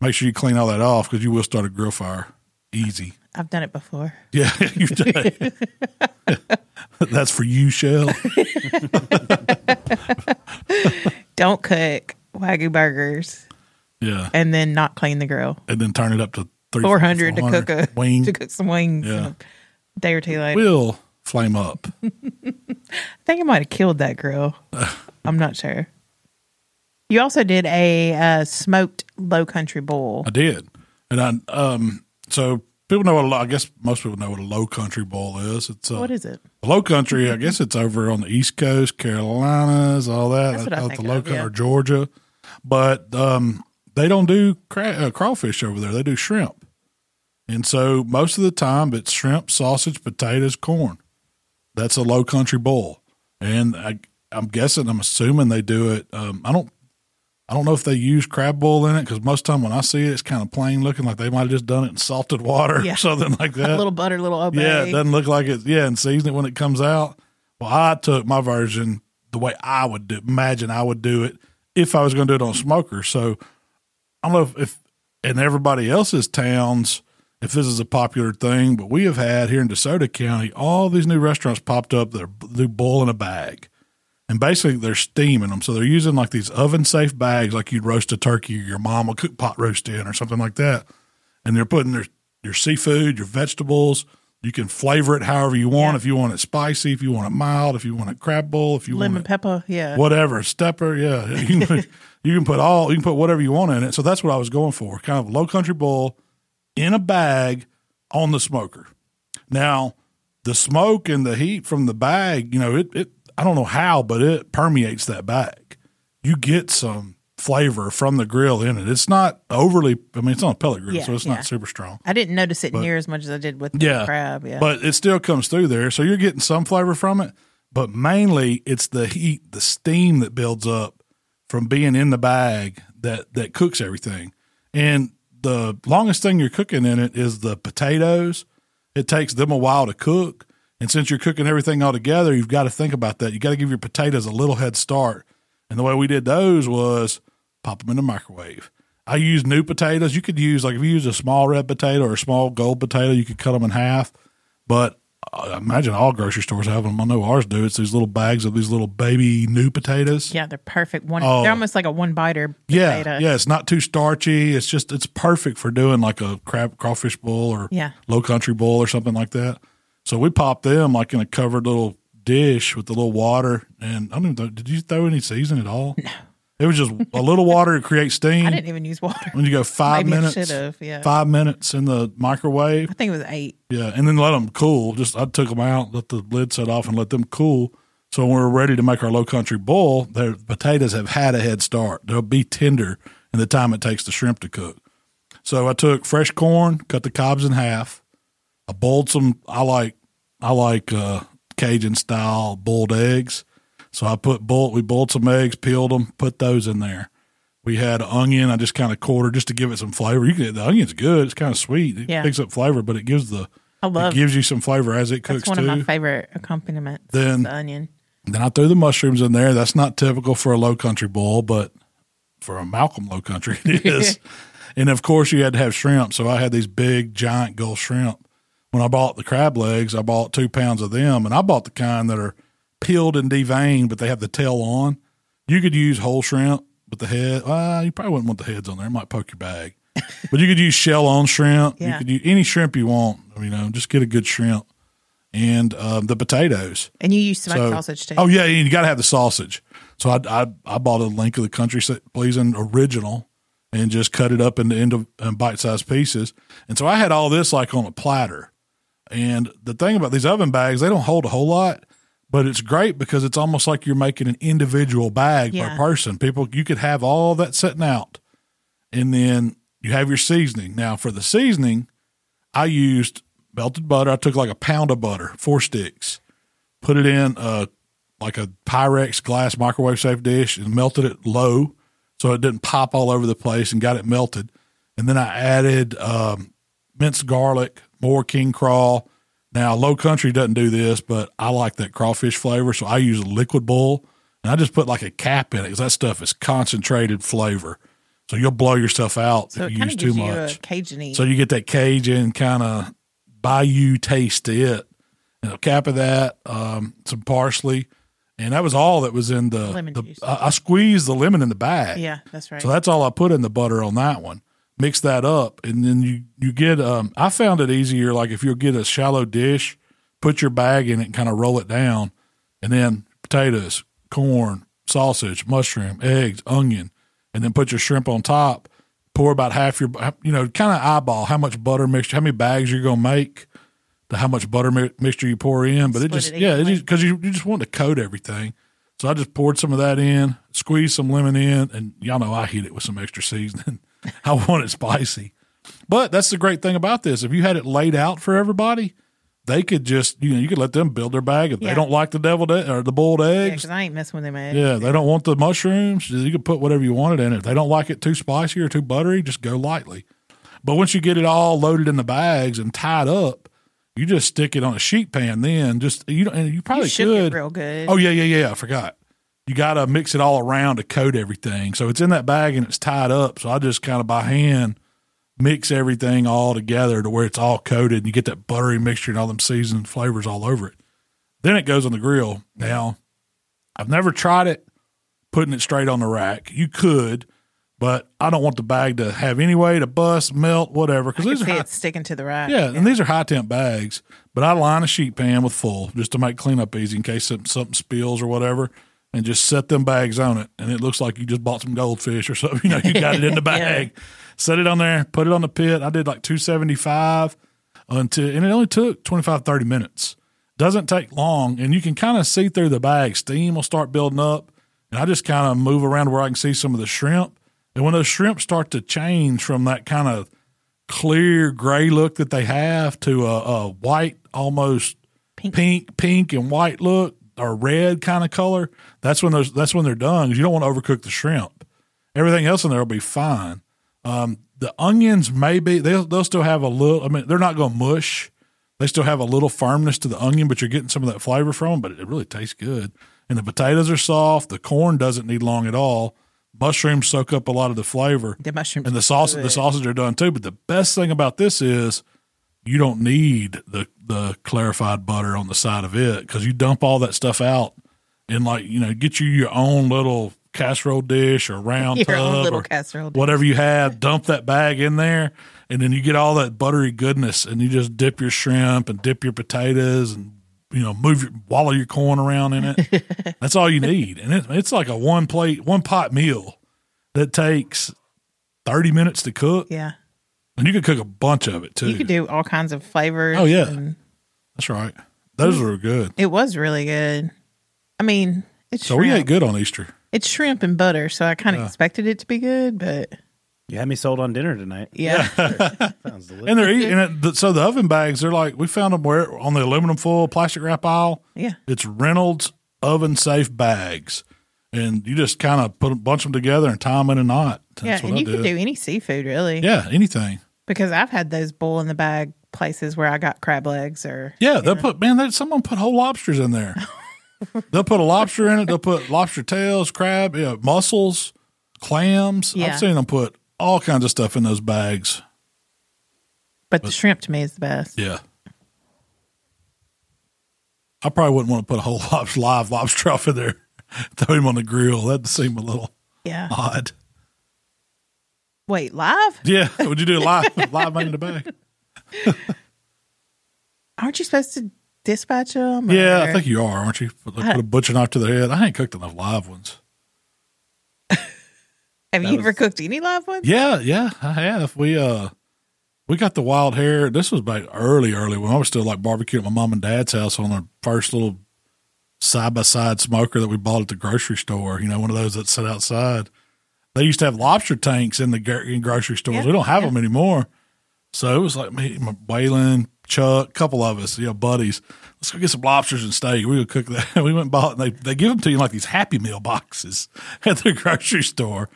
make sure you clean all that off because you will start a grill fire easy. I've done it before. Yeah, you've done it. That's for you, Shell. Don't cook wagyu burgers Yeah, and then not clean the grill. and then turn it up to Four hundred to cook a wing. to cook some wings. Yeah. a day or two later. Will flame up. I think I might have killed that grill. I'm not sure. You also did a uh, smoked low country boil. I did, and I um. So people know what a I guess most people know what a low country boil is. It's uh, What is it? Low country, I guess it's over on the East Coast, Carolinas, all that. That's what I out think the low of, yeah. or Georgia, but um, they don't do cra- uh, crawfish over there. They do shrimp, and so most of the time it's shrimp, sausage, potatoes, corn. That's a low country boil, and I, I'm guessing, I'm assuming they do it. Um, I don't. I don't know if they use crab boil in it because most time when I see it, it's kind of plain looking, like they might have just done it in salted water Yeah. or something like that. a little butter, a little Old Bay. Yeah, it doesn't look like it. Yeah, and season it when it comes out. Well, I took my version the way I would do. Imagine I would do it if I was going to do it on smoker. So I don't know if, if in everybody else's towns if this is a popular thing, but we have had here in DeSoto County all these new restaurants popped up that are, do boil in a bag. And basically, they're steaming them. So they're using like these oven safe bags, like you'd roast a turkey or your mom would cook pot roast in or something like that. And they're putting their, your seafood, your vegetables. You can flavor it however you want. Yeah. If you want it spicy, if you want it mild, if you want it crab boil, if you Lemon want it pepper. Yeah. whatever stepper yeah you can, put, you can put all you can put whatever you want in it so that's what i was going for kind of low country boil in a bag on the smoker now the smoke and the heat from the bag you know it, it i don't know how but it permeates that bag you get some flavor from the grill in it it's not overly i mean it's on a pellet grill Yeah, so it's yeah. not super strong I didn't notice it near as much as I did with the yeah. crab. Yeah. But it still comes through there. So you're getting some flavor from it, but mainly it's the heat, the steam that builds up from being in the bag that that cooks everything. And the longest thing you're cooking in it is the potatoes. It takes them a while to cook. And since you're cooking everything all together, you've got to think about that. You got to give your potatoes a little head start. And the way we did those was pop them in the microwave. I use new potatoes. You could use like if you use a small red potato or a small gold potato, you could cut them in half. But I imagine all grocery stores have them. I know ours do. It's these little bags of these little baby new potatoes. yeah, they're perfect. One. Oh. They're almost like a one biter. Yeah, potato. yeah. It's not too starchy. It's just it's perfect for doing like a crab crawfish boil or Yeah. low country boil or something like that. So we pop them like in a covered little dish with a little water. And I don't even did you throw any season at all? No. It was just a little water to create steam. I didn't even use water. when you go five Maybe minutes, yeah. five minutes in the microwave. I think it was eight. Yeah, and then let them cool. Just I took them out, let the lid set off, and let them cool. So when we're ready to make our low country boil, the potatoes have had a head start. They'll be tender in the time it takes the shrimp to cook. So I took fresh corn, cut the cobs in half. I boiled some. I like I like uh, Cajun style boiled eggs. So I put boiled. We boiled some eggs, peeled them, put those in there. We had onion. I just kind of quartered just to give it some flavor. You can, the onion's good. It's kind of sweet. It Yeah. picks up flavor, but it gives the I love. it gives you some flavor as it cooks That's one too. of my favorite accompaniments. Then- the onion. Then I threw the mushrooms in there. That's not typical for a low country boil, but for a Malcom low country it is. and of course you had to have shrimp. So I had these big giant Gulf shrimp. When I bought the crab legs, I bought two pounds of them and I bought the kind that are peeled and deveined, but they have the tail on. You could use whole shrimp with the head. Well, you probably wouldn't want the heads on there. It might poke your bag. but you could use shell on shrimp. You could use any shrimp you want. You know, just get a good shrimp. And um, the potatoes. And you use smoked So- sausage too. Oh yeah, you got to have the sausage. So I, I I bought a link of the country pleasing original and just cut it up into into um, bite sized pieces. And so I had all this like on a platter. And the thing about these oven bags, they don't hold a whole lot, but it's great because it's almost like you're making an individual bag Yeah. per person. People, you could have all that sitting out, and then you have your seasoning. Now for the seasoning, I used melted butter. I took like a pound of butter, four sticks, put it in uh like a Pyrex glass microwave safe dish and melted it low so it didn't pop all over the place and got it melted. And then I added um, minced garlic, more king crawl. Now, low country doesn't do this, but I like that crawfish flavor. So I use a liquid boil and I just put like a cap in it because that stuff is concentrated flavor. So you'll blow yourself out so if you use too you much. Cajun So you get that Cajun kind of bayou taste to it. And a cap of that, um, some parsley, and that was all that was in the. Lemon the- juice. I, I squeezed the lemon in the bag. Yeah, that's right. So that's all I put in the butter on that one. Mix that up, and then you you get. Um, I found it easier. Like if you'll get a shallow dish, put your bag in it, and kind of roll it down, and then potatoes, corn, sausage, mushroom, eggs, onion, and then put your shrimp on top. Pour about half your, you know, kind of eyeball how much butter mixture, how many bags you're gonna make. to how much butter mi- mixture you pour in, but it just it yeah, because you, you just want to coat everything. So I just poured some of that in, squeezed some lemon in, and y'all know I hit it with some extra seasoning. I want it spicy. But that's the great thing about this. If you had it laid out for everybody, they could just you know you could let them build their bag. If they don't like the deviled egg or the boiled Yeah, eggs, because I ain't messing with them eggs. yeah, they don't want the mushrooms. You can put whatever you wanted in it. If they don't like it too spicy or too buttery, just go lightly. But once you get it all loaded in the bags and tied up, you just stick it on a sheet pan. Then just you don't. And you probably you shook could. it real good. Oh yeah, yeah, yeah. I forgot. You got to mix it all around to coat everything. So it's in that bag and it's tied up. So I just kind of by hand mix everything all together to where it's all coated and you get that buttery mixture and all them seasoned flavors all over it. Then it goes on the grill. Now, I've never tried it putting it straight on the rack. You could, but I don't want the bag to have any way to bust, melt, whatever. Because these are see high, sticking to the rack. yeah, and these are high temp bags. But I line a sheet pan with full just to make cleanup easy in case something, something spills or whatever, and just set them bags on it. And it looks like you just bought some goldfish or something. You know, you got it in the bag. Set it on there, put it on the pit. I did like two seventy five until, and it only took 25, 30 minutes. Doesn't take long, and you can kind of see through the bag. Steam will start building up, and I just kind of move around where I can see some of the shrimp. And when those shrimp start to change from that kind of clear gray look that they have to a, a white, almost Pink. pink, pink, and white look or red kind of color. That's when those. That's when they're done. you don't want to overcook the shrimp. Everything else in there will be fine. Um, the onions maybe they'll they'll still have a little. I mean, they're not going to mush. They still have a little firmness to the onion, but you're getting some of that flavor from them. But it really tastes good. And the potatoes are soft. The corn doesn't need long at all. Mushrooms soak up a lot of the flavor The mushrooms. and the sausage the sausage are done too. But the best thing about this is you don't need the the clarified butter on the side of it because you dump all that stuff out and like you know get you your own little casserole dish or round Your tub little or casserole dish. whatever you have. Dump that bag in there, and then you get all that buttery goodness, and you just dip your shrimp and dip your potatoes and. You know, move your wallow your corn around in it. That's all you need, and it, it's like a one plate, one pot meal that takes thirty minutes to cook. Yeah. And you could cook a bunch of it too. You could do all kinds of flavors. Oh, yeah. and That's right. Those mm. were good. It was really good. I mean, it's So shrimp. we ate good on Easter. It's shrimp and butter, so I kind of expected it to be good, but You had me sold on dinner tonight. yeah. Sounds delicious. And they're eating it. So the oven bags, they're like, we found them where on the aluminum foil plastic wrap aisle. Yeah. It's Reynolds oven safe bags. And you just kind of put a bunch of them together and tie them in a knot. That's yeah, and I you did. can do any seafood really. yeah, anything. Because I've had those boil in the bag places where I got crab legs or Yeah, they'll put man. They, someone put whole lobsters in there. they'll put a lobster in it. They'll put lobster tails, crab, yeah, mussels, clams. Yeah. I've seen them put all kinds of stuff in those bags. but the shrimp to me is the best. Yeah. I probably wouldn't want to put a whole lobster, live lobster off in there, throw him on the grill. That'd seem a little Yeah. odd. Wait, live? Yeah, would you do live live man in the bag? Aren't you supposed to dispatch them? Yeah, I think you are, aren't you? Put, put a butcher knife to their head. I ain't cooked enough live ones. Have you ever cooked any live ones? Yeah, yeah, I have. We uh we got the wild hair. This was back early, early when I was still like barbecuing at my mom and dad's house on our first little side by side smoker that we bought at the grocery store. You know, one of those that sit outside. They used to have lobster tanks in the in grocery stores. Yeah, we don't have yeah. them anymore. So it was like me, my Waylon, Chuck, a couple of us, you know, buddies. Let's go get some lobsters and steak. We would cook that. We went and bought, and they, they give them to you in like these Happy Meal boxes at the grocery store.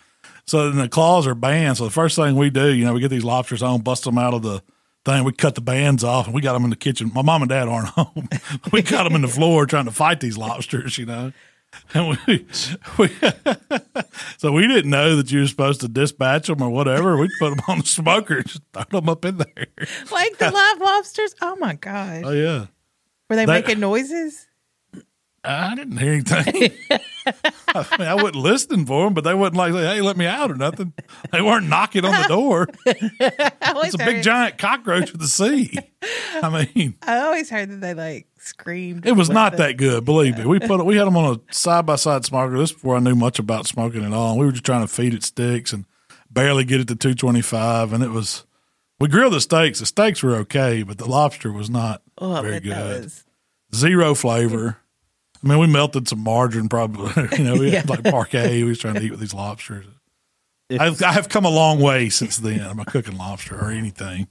So then the claws are banned. So the first thing we do, you know, we get these lobsters on, bust them out of the thing. We cut the bands off, and we got them in the kitchen. My mom and dad aren't home. we got them in the floor trying to fight these lobsters, you know. And we, we so we didn't know that you were supposed to dispatch them or whatever. We put them on the smoker, and just throw them up in there. Like the live lobsters? Oh my gosh. Oh yeah. Were they that- making noises? I didn't hear anything. I mean, I wasn't listening for them, but they wasn't like, "Hey, let me out" or nothing. They weren't knocking on the door. It's a big heard- giant cockroach of the sea. I mean, I always heard that they like screamed. it was not the- that good. Believe me, we put we had them on a side by side smoker. This is before I knew much about smoking at all. We were just trying to feed it sticks and barely get it to two twenty five, and it was We grilled the steaks. The steaks were okay, but the lobster was not Oh, very good. was- Zero flavor. I mean, we melted some margarine, probably. You know, we had like Parkay. We was trying to eat with these lobsters. I've, I have come a long way since then. I'm a cooking lobster or anything.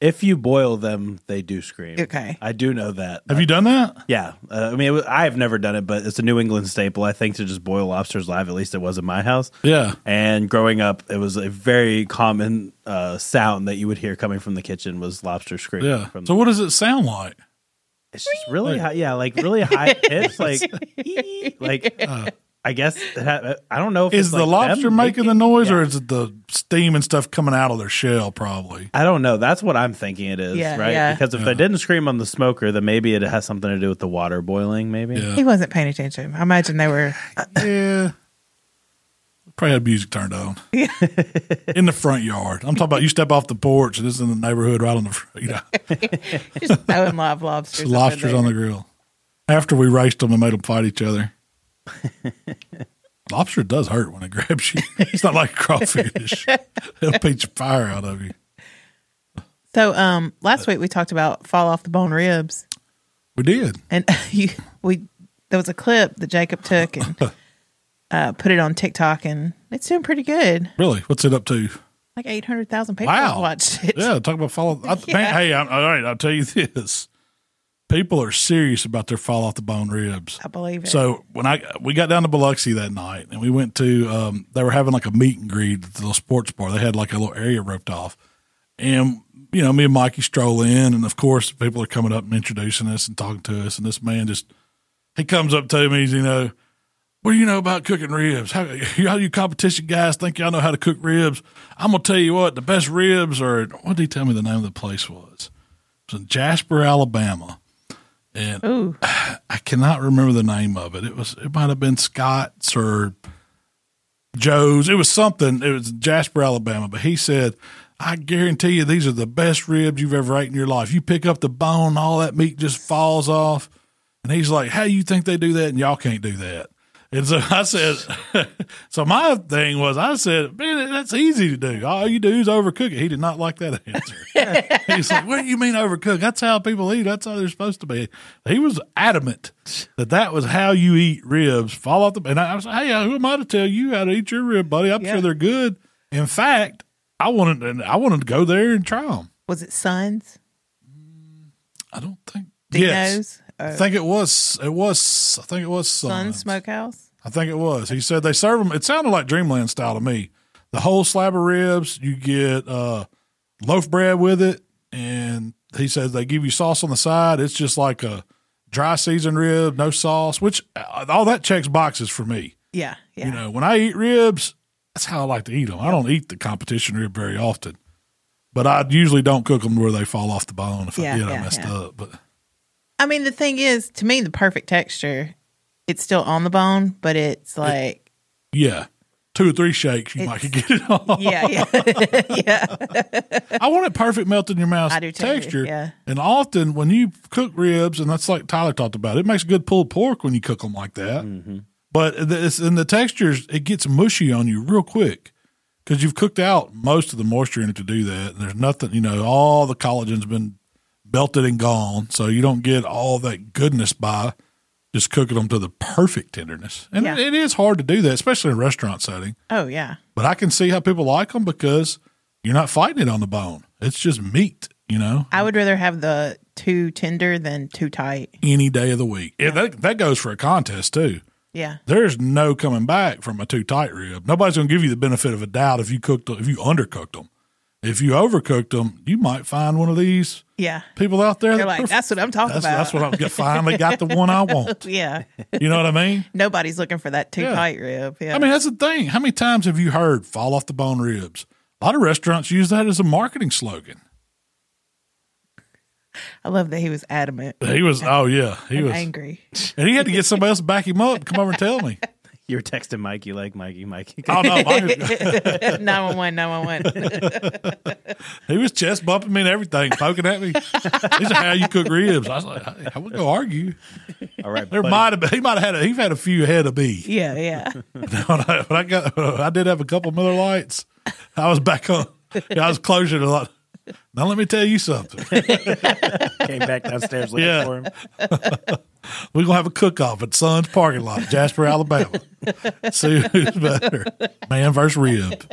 if you boil them, they do scream. Okay. I do know that. Have you done that? Yeah, uh, I mean, was, I have never done it, but it's a New England staple. I think to just boil lobsters live. At least it was in my house. Yeah. And growing up, it was a very common uh, sound that you would hear coming from the kitchen was lobster screaming. Yeah. From So what does it sound like? It's just really high, yeah, like really high pitch, like ee, like. I guess ha- I don't know if Is it's the like lobster them making the noise or is it the steam and stuff coming out of their shell? Probably. I don't know. That's what I'm thinking it is, Yeah, right? yeah. Because if they didn't scream on the smoker, then maybe it has something to do with the water boiling. Maybe. Yeah. He wasn't paying attention. I imagine they were. Uh, yeah. Probably had music turned on. in the front yard. I'm talking about you step off the porch and this is in the neighborhood right on the front. You know, Just throwing live lobsters. up lobsters on the grill. After we raced them and made them fight each other. Lobster does hurt when it grabs you. It's not like crawfish. It'll beat your fire out of you. So, um, last week we talked about fall off the bone ribs, We did. and you we there was a clip that Jacob took and uh, put it on TikTok, and it's doing pretty good. Really? What's it up to? Like eight hundred thousand people Wow. watched it. Yeah, talk about follow. I, Yeah. man, hey, I'm, all right, I'll tell you this. People are serious about their fall off the bone ribs. I believe it. So when I we got down to Biloxi that night and we went to um, they were having like a meet and greet at the little sports bar. They had like a little area roped off, and you know me and Mikey stroll in, and of course people are coming up and introducing us and talking to us, and this man just he comes up to me, he's, you know. What do you know about cooking ribs? How, how you competition guys think y'all know how to cook ribs? I'm gonna tell you what, the best ribs are. What did he tell me the name of the place was? It was in Jasper, Alabama, and Ooh, I cannot remember the name of it. It was it might have been Scott's or Joe's. It was something. It was Jasper, Alabama. But he said, I guarantee you these are the best ribs you've ever ate in your life. You pick up the bone, all that meat just falls off. And he's like, How do you think they do that? And y'all can't do that. And so I said, so my thing was, I said, man, that's easy to do. All you do is overcook it. He did not like that answer. He's like, what do you mean overcook? That's how people eat. That's how they're supposed to be. He was adamant that that was how you eat ribs. Fall off the. And I was like, hey, who am I to tell you how to eat your rib, buddy? I'm Yeah. sure they're good. In fact, I wanted, and I wanted to go there and try them. was it Sons? I don't think. Dino's? Yes, I think it was. It was. I think it was Sun Sons. Smokehouse? I think it was. He said they serve them. It sounded like Dreamland style to me. The whole slab of ribs, you get uh, loaf bread with it, and he says they give you sauce on the side. It's just like a dry seasoned rib, no sauce. Which uh, all that checks boxes for me. Yeah, yeah. You know, when I eat ribs, that's how I like to eat them. I don't eat the competition rib very often, but I usually don't cook them where they fall off the bone if Yeah, I did. yeah, them messed yeah. up. But I mean, the thing is, to me, the perfect texture, it's still on the bone, but it's like, yeah, two or three shakes, you might get it off. yeah, yeah, I want it perfect melt in your mouth I do too, texture. yeah. And often when you cook ribs, and that's like Tyler talked about, it makes good pulled pork when you cook them like that. Mm-hmm. But it's, in the textures, it gets mushy on you real quick because you've cooked out most of the moisture in it to do that. And there's nothing, you know, all the collagen's been belted and gone, so you don't get all that goodness by just cooking them to the perfect tenderness. And Yeah. it, is hard to do that, especially in a restaurant setting. oh yeah, But I can see how people like them because you're not fighting it on the bone. It's just meat, you know, I would rather have the too tender than too tight. any day of the week. Yeah, that, that goes for a contest too. Yeah, There's no coming back from a too tight rib. Nobody's going to give you the benefit of a doubt if you cooked if you undercooked them. If you overcooked them, you might find one of these yeah. people out there. They're that like, that's what I'm talking that's, about. that's what I'm get- finally got the one I want. yeah, You know what I mean? nobody's looking for that too Yeah. tight rib. Yeah, I mean, that's the thing. How many times have you heard fall off the bone ribs? A lot of restaurants use that as a marketing slogan. I love that he was adamant He was, oh yeah, he was, angry. and he had to get somebody else to back him up, come over and tell me. You were texting Mikey like Mikey, Mikey. Oh no, mine- Nine one one, nine one one. he was chest bumping me and everything, poking at me. He said, "How you cook ribs?" I was like, "I, I would go argue." All right, There buddy. might have been, he might have had a, he had a few ahead of me. Yeah, yeah. when, I, when I got, I did have a couple Miller Lites. I was back on. I was closer to like Now let me tell you something. Came back downstairs looking Yeah. for him. We're gonna have a cook off at Sun's parking lot, Jasper, Alabama. See who's better. Man versus rib.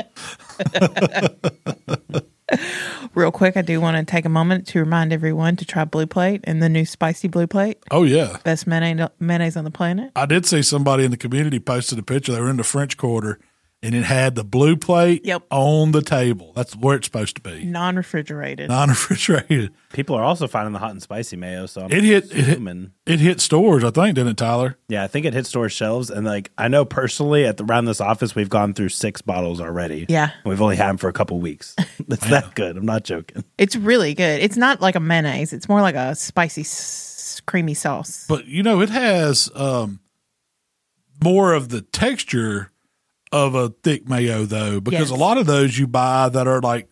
Real quick, I do want to take a moment to remind everyone to try Blue Plate and the new spicy Blue Plate. Oh yeah. Best mayonnaise, mayonnaise on the planet. I did see somebody in the community posted a picture. They were in the French Quarter and it had the blue plate Yep. on the table. That's where it's supposed to be. Non refrigerated. Non refrigerated. People are also finding the hot and spicy mayo. So I'm It hit it hit it hit stores, I think, didn't it, Tyler? Yeah, I think it hit store shelves, and like I know personally, at the, around this office, we've gone through six bottles already. Yeah. And we've only had them for a couple weeks. It's that good. I'm not joking. It's really good. It's not like a mayonnaise, it's more like a spicy, s- creamy sauce. But you know, it has um more of the texture of a thick mayo though, because Yes. a lot of those you buy that are like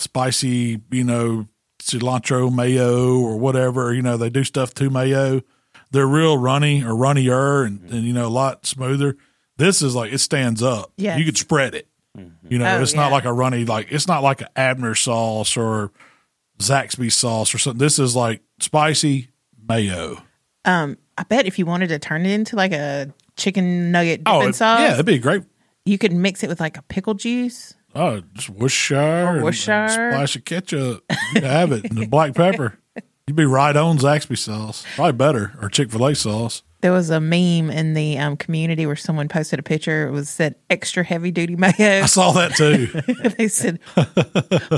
spicy, you know, cilantro mayo or whatever, you know, they do stuff to mayo. They're real runny or runnier and, and you know, a lot smoother. This is like it stands up. Yes. You could spread it. You know, Oh, it's not yeah. like a runny like it's not like an Abner sauce or Zaxby sauce or something. This is like spicy mayo. Um, I bet if you wanted to turn it into like a chicken nugget dipping Oh, it- sauce, yeah, it'd be great. You could mix it with like a pickle juice. Oh, just Worcestershire, and Worcestershire. a splash of ketchup. You have it, and the black pepper. You'd be right on Zaxby sauce, probably better, or Chick Fil A sauce. There was a meme in the um, community where someone posted a picture. It was said extra heavy duty mayo. I saw that too. they said,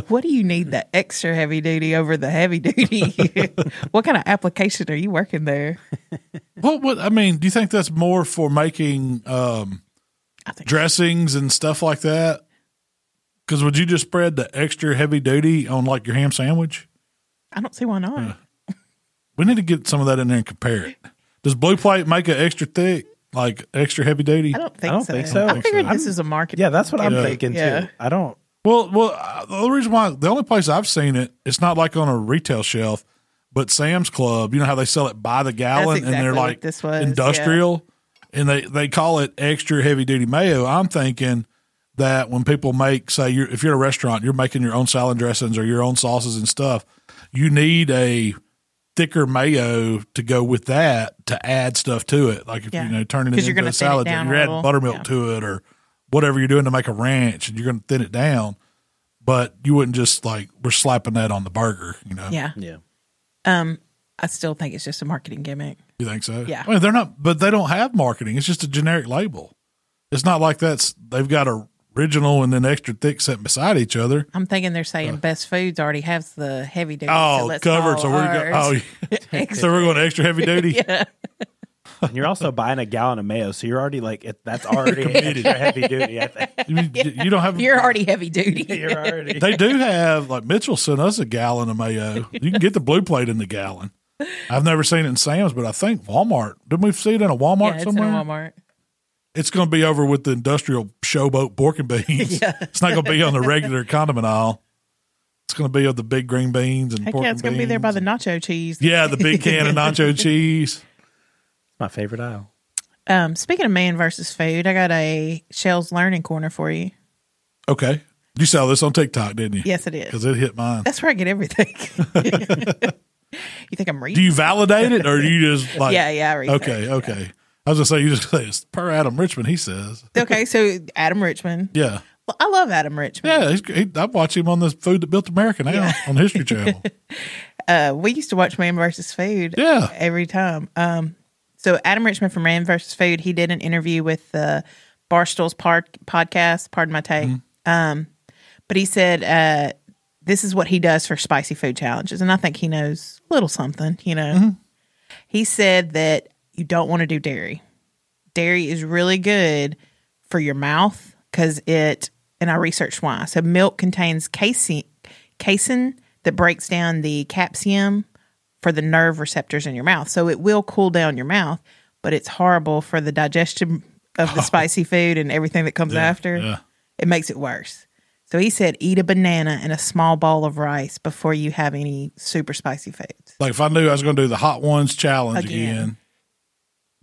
"What do you need the extra heavy duty over the heavy duty? what kind of application are you working there?" what? What? I mean, do you think that's more for making um, I think dressings and stuff like that? Because would you just spread the extra heavy duty on like your ham sandwich? I don't see why not. We need to get some of that in there and compare it. Does Blue Plate make it extra thick, like extra heavy duty? I don't think I don't so. think so. I figured I'm- this is a market. Yeah, that's what I'm Yeah. thinking Yeah. too. I don't. Well, well, uh, the only reason why the only place I've seen it, it's not like on a retail shelf, but Sam's Club. You know how they sell it by the gallon, and they're like this was, industrial, and they they call it extra heavy duty mayo. I'm thinking that when people make, say, you're, if you're at a restaurant, you're making your own salad dressings or your own sauces and stuff, you need a thicker mayo to go with that to add stuff to it. Like if Yeah. you know turning it 'Cause into you're a salad, down you're adding little. buttermilk Yeah. to it or whatever you're doing to make a ranch, and you're going to thin it down. But you wouldn't just like we're slapping that on the burger, you know? Yeah. Yeah. Um, I still think it's just a marketing gimmick. You think so? Yeah. I mean, they're not, but they don't have marketing. It's just a generic label. It's not like that's they've got a original and then extra thick sitting beside each other. I'm thinking they're saying uh. Best Foods already has the heavy duty. so Oh, let's covered. So we're go, oh, ours. so we're going extra heavy duty. yeah. And you're also buying a gallon of mayo, so you're already like it, that's already extra heavy duty. I think You, you don't have. You're already heavy duty. you're already. they do have like Mitchell sent us a gallon of mayo. You can get the blue plate in the gallon. I've never seen it in Sam's, but I think Walmart. Didn't we see it in a Walmart yeah, it's somewhere? in a Walmart. It's going to be over with the industrial showboat pork and beans. It's not going to be on the regular condiment aisle. It's going to be of the big green beans and Heck pork yeah, it's gonna be there by the nacho cheese. yeah, the big can of nacho cheese. My favorite aisle. Um, speaking of man versus food, I got a Shell's Learning Corner for you. Okay, you saw this on TikTok, didn't you? Yes, it is. because it hit mine. That's where I get everything. you think I'm reading? Do you validate it or do you just like? Yeah, yeah, I read Okay, okay. I was gonna say you just say it's per Adam Richman. He says, okay, so Adam Richman. yeah, Well, I love Adam Richman. yeah. He's, he, I watch him on the Food That Built America now on History Channel. Uh, we used to watch Man versus Food. Yeah. every time. Um, so Adam Richman from Man versus Food, he did an interview with the Barstool's podcast. Pardon my take. Mm-hmm. Um, but he said uh, this is what he does for spicy food challenges, and I think he knows a little something. You know, Mm-hmm. he said that you don't want to do dairy. Dairy is really good for your mouth because it. And I researched why. So milk contains casein, casein that breaks down the capsium for the nerve receptors in your mouth. So it will cool down your mouth, but it's horrible for the digestion of the spicy food and everything that comes after. yeah. It makes it worse. So he said, eat a banana and a small bowl of rice before you have any super spicy foods. Like if I knew I was going to do the hot ones challenge Again. again,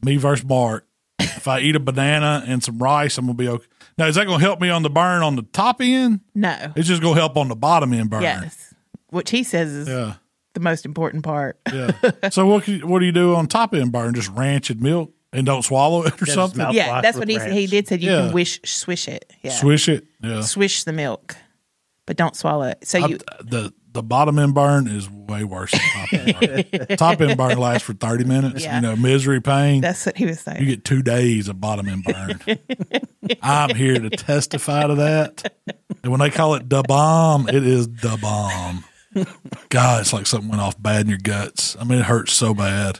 me versus Mark. if I eat a banana and some rice, I'm going to be okay. Now is that going to help me on the burn on the top end? No. It's just going to help on the bottom end burn. Yes. which he says is Yeah. the most important part. Yeah. so what can, what do you do on top end burn? Just ranch and milk and don't swallow it or just something? mouth- yeah, Mouthwash that's what he said. He did said you Yeah. can wish swish it. Yeah, Swish it. Yeah. swish the milk, but don't swallow it. So you I- the the bottom end burn is way worse than top end burn. top end burn lasts for thirty minutes. Yeah. You know, misery, pain. that's what he was saying. you get two days of bottom end burn. I'm here to testify to that. And when they call it the bomb, it is the bomb. God, it's like something went off bad in your guts. I mean, it hurts so bad.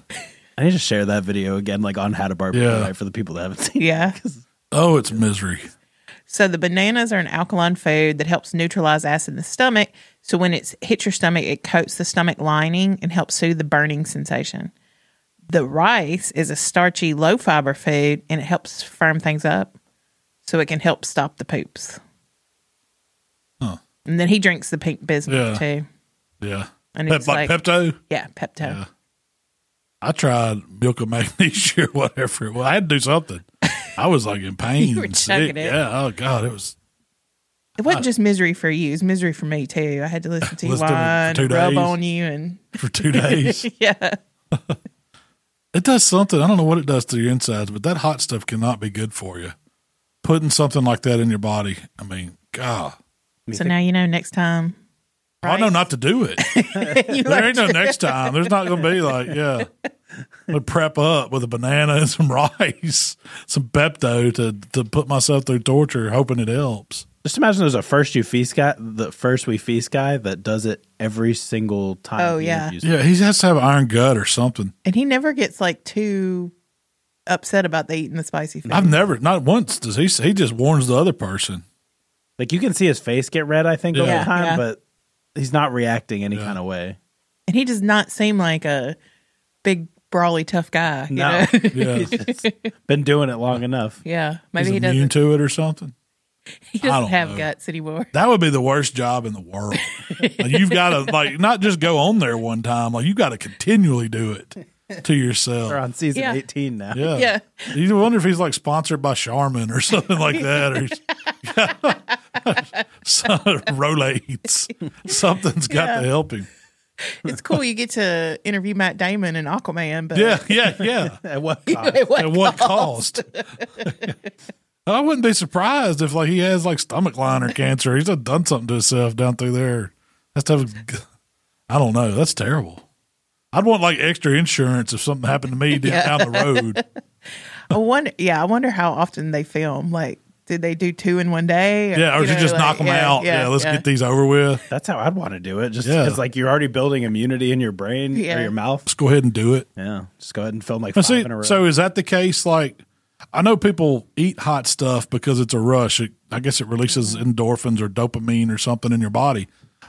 I need to share that video again, like on how to barbecue Yeah. right for the people that haven't seen. it. yeah. Oh, it's misery. So the bananas are an alkaline food that helps neutralize acid in the stomach. So when it hits your stomach, it coats the stomach lining and helps soothe the burning sensation. The rice is a starchy, low fiber food and it helps firm things up. So it can help stop the poops. Huh. And then he drinks the pink bismuth Yeah. too. Yeah. And Pep, it's like, like, Pepto. yeah, Pepto. Yeah. I tried milk of magnesia or whatever. Well, I had to do something. I was like in pain You were and sick. it. Yeah. Oh God, it was. It wasn't just misery for you; it was misery for me too. I had to listen to you Listen to it for whine, two and rub on you, and for two days. yeah, it does something. I don't know what it does to your insides, but that hot stuff cannot be good for you. Putting something like that in your body, I mean, God. so now you know next time. I know not to do it. There learned ain't no next time. There's not going to be like, yeah. I prep up with a banana and some rice, some Pepto to, to put myself through torture, hoping it helps. Just imagine there's a first you feast guy, the first we feast guy that does it every single time. Oh, yeah. Yeah, he has to have iron gut or something. And he never gets like too upset about the eating the spicy food. I've never, not once does he. He just warns the other person. Like you can see his face get red, I think, over Yeah. time, Yeah. but he's not reacting any Yeah. kind of way. and he does not seem like a big brawly tough guy. You No. know? Yeah, He's just been doing it long enough. yeah, he's maybe he immune doesn't. to it or something. He doesn't don't have know. guts anymore. That would be the worst job in the world. Like, you've got to like not just go on there one time. Like you've got to continually do it to yourself. We're on season Yeah. 18 now. Yeah. Yeah. You wonder if he's like sponsored by Charmin or something like that, or Rolaids. Something's got Yeah. to help him. It's cool you get to interview Matt Damon and Aquaman, but Yeah, yeah, yeah. At what cost? At what At what cost? I wouldn't be surprised if like he has like stomach liner cancer. He's done something to himself down through there. That's I don't know. That's terrible. I'd want like extra insurance if something happened to me down down the road. I wonder. Yeah, I wonder how often they film. Like, did they do two in one day? Yeah, or you you know, just like- knock them yeah, out. Yeah, let's yeah. get these over with. That's how I'd want to do it. Just Yeah. because, like, you're already building immunity in your brain Yeah. or your mouth. Let's go ahead and do it. Yeah. Just go ahead and film like Now, five see, in a row. so is that the case? Like, I know people eat hot stuff because it's a rush. It, I guess it releases mm-hmm. endorphins or dopamine or something in your body.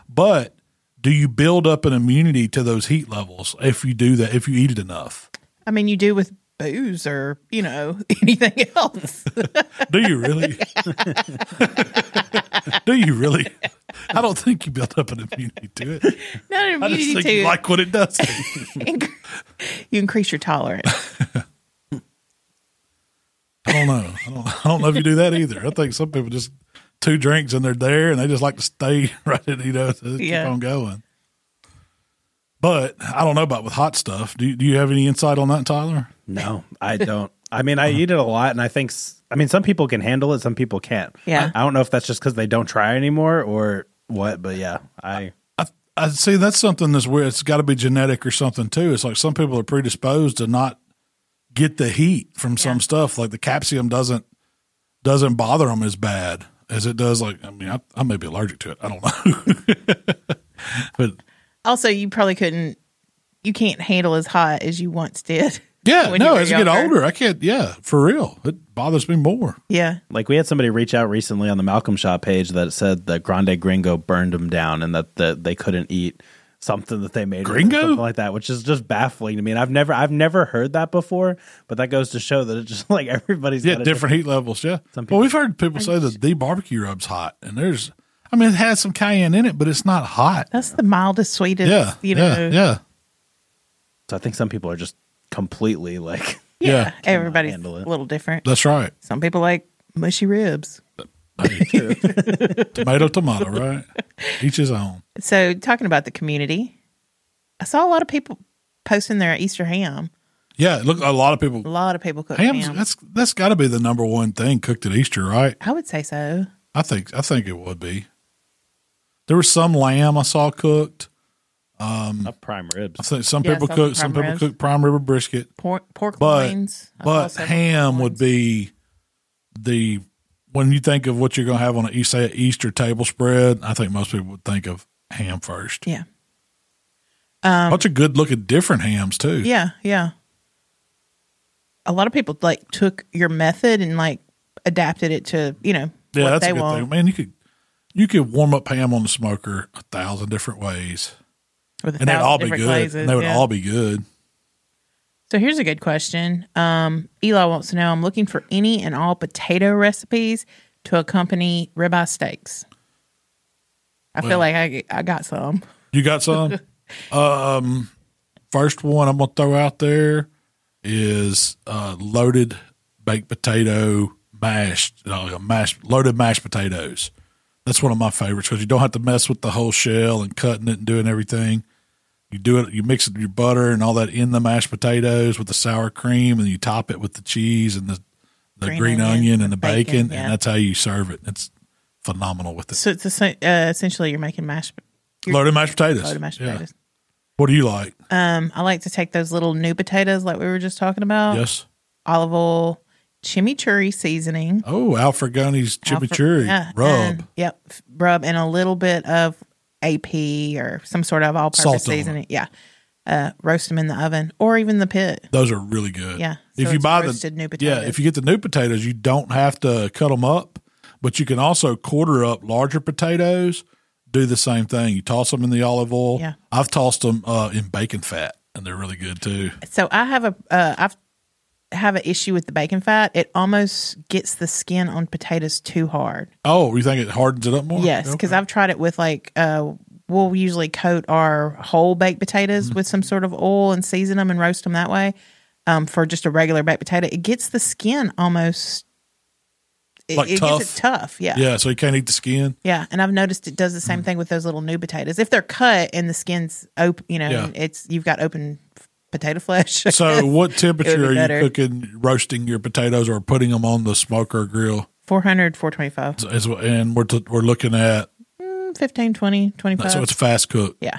But do you build up an immunity to those heat levels if you do that? If you eat it enough, I mean, you do with booze or you know anything else. do you really? do you really? I don't think you build up an immunity to it. Not an I just think to you like what it does. You. increase your tolerance. I don't know. I don't, I don't know if you do that either. I think some people just two drinks and they're there and they just like to stay right in, you know, to keep on going. But I don't know about with hot stuff. Do you, do you have any insight on that, Tyler? no, I don't. I mean, I Uh-huh. eat it a lot, and I think, I mean, some people can handle it, some people can't. Yeah. I don't know if that's just because they don't try anymore or what, but yeah, I. I, I see that's something that's weird. It's got to be genetic or something too. It's like some people are predisposed to not get the heat from some stuff. Like the capsium doesn't doesn't bother them as bad as it does. Like I mean, I, I may be allergic to it. I don't know, but Also, you probably couldn't. You can't handle as hot as you once did. Yeah, when no, were as you get older, I can't. Yeah, for real, it bothers me more. Yeah. Like we had somebody reach out recently on the Malcom Shop page that said that Grande Gringo burned them down and that, that they couldn't eat something that they made or Gringo? something like that, which is just baffling to me. And I've never I've never heard that before, but that goes to show that it's just like everybody's Yeah, got a different heat levels. Yeah. Some well, we've heard people say that the barbecue rub's hot, and there's, I mean, it has some cayenne in it, but it's not hot. That's the mildest, sweetest. Yeah, You know. yeah, yeah, So I think some people are just completely like yeah. Everybody's handle it. a little different. That's right. Some people like mushy ribs. Hey, tomato, tomato, right? Each his own. So, talking about the community, I saw a lot of people posting their Easter ham. Yeah, look, a lot of people. A lot of people cook Ham's ham. that's that's got to be the number one thing cooked at Easter, right? I would say so. I think I think it would be. There was some lamb I saw cooked. Um, Not prime I think some Yeah, people some cook some prime people ribs. cook prime rib or brisket, Pork, pork but loins. I but several ham pork would be the when you think of what you're going to have on a say a Easter table spread. I think most people would think of ham first. Yeah. Um, bunch of good looking different hams too. Yeah, yeah. A lot of people like took your method and like adapted it to, you know, Yeah, what that's they a good want thing, man. You could you could warm up ham on the smoker a thousand different ways, with and they'd all be good. glazes. and they would yeah. all be good. So here's a good question. Um, Eli wants to know I'm looking for any and all potato recipes to accompany ribeye steaks. I Well- feel like I, I got some. You got some? um, first one I'm gonna throw out there is uh, loaded baked potato mashed, uh, a mashed loaded mashed potatoes. That's one of my favorites because you don't have to mess with the whole shell and cutting it and doing everything. You do it. You mix it with your butter and all that in the mashed potatoes with the sour cream, and you top it with the cheese and the the green, Green onion, onion, and the bacon, bacon, yeah. and that's how you serve it. It's phenomenal with it. So it's essen- uh, essentially you're making mashed you're- Loaded mashed potatoes. loaded mashed Yeah. potatoes. What do you like? Um, I like to take those little new potatoes like we were just talking about. yes. Olive oil, chimichurri seasoning. Oh, Al Frugoni's chimichurri Yeah, rub. and- yep, rub and a little bit of AP or some sort of all-purpose Salt seasoning. Yeah, uh, roast them in the oven or even the pit. Those are really good. Yeah, if you buy the new potatoes. yeah, if you get the new potatoes, you don't have to cut them up, but you can also quarter up larger potatoes. Do the same thing. You toss them in the olive oil. Yeah. I've tossed them uh, in bacon fat, and they're really good too. So I have a uh, I've have an issue with the bacon fat. It almost gets the skin on potatoes too hard. Oh, you think it hardens it up more? Yes, because Okay. I've tried it with like uh, we'll usually coat our whole baked potatoes Mm-hmm. with some sort of oil and season them and roast them that way. Um, for just a regular baked potato, it gets the skin almost. It, Like it tough? gets it tough, yeah. yeah, so you can't eat the skin. Yeah, and I've noticed it does the same thing with those little new potatoes. If they're cut and the skin's open, you know, Yeah. it's you've got open potato flesh. So, what temperature are you better. cooking, roasting your potatoes, or putting them on the smoker or grill? 400, 425, As- And we're t- we're looking at mm, 15, 20, 25. so it's fast cook. yeah.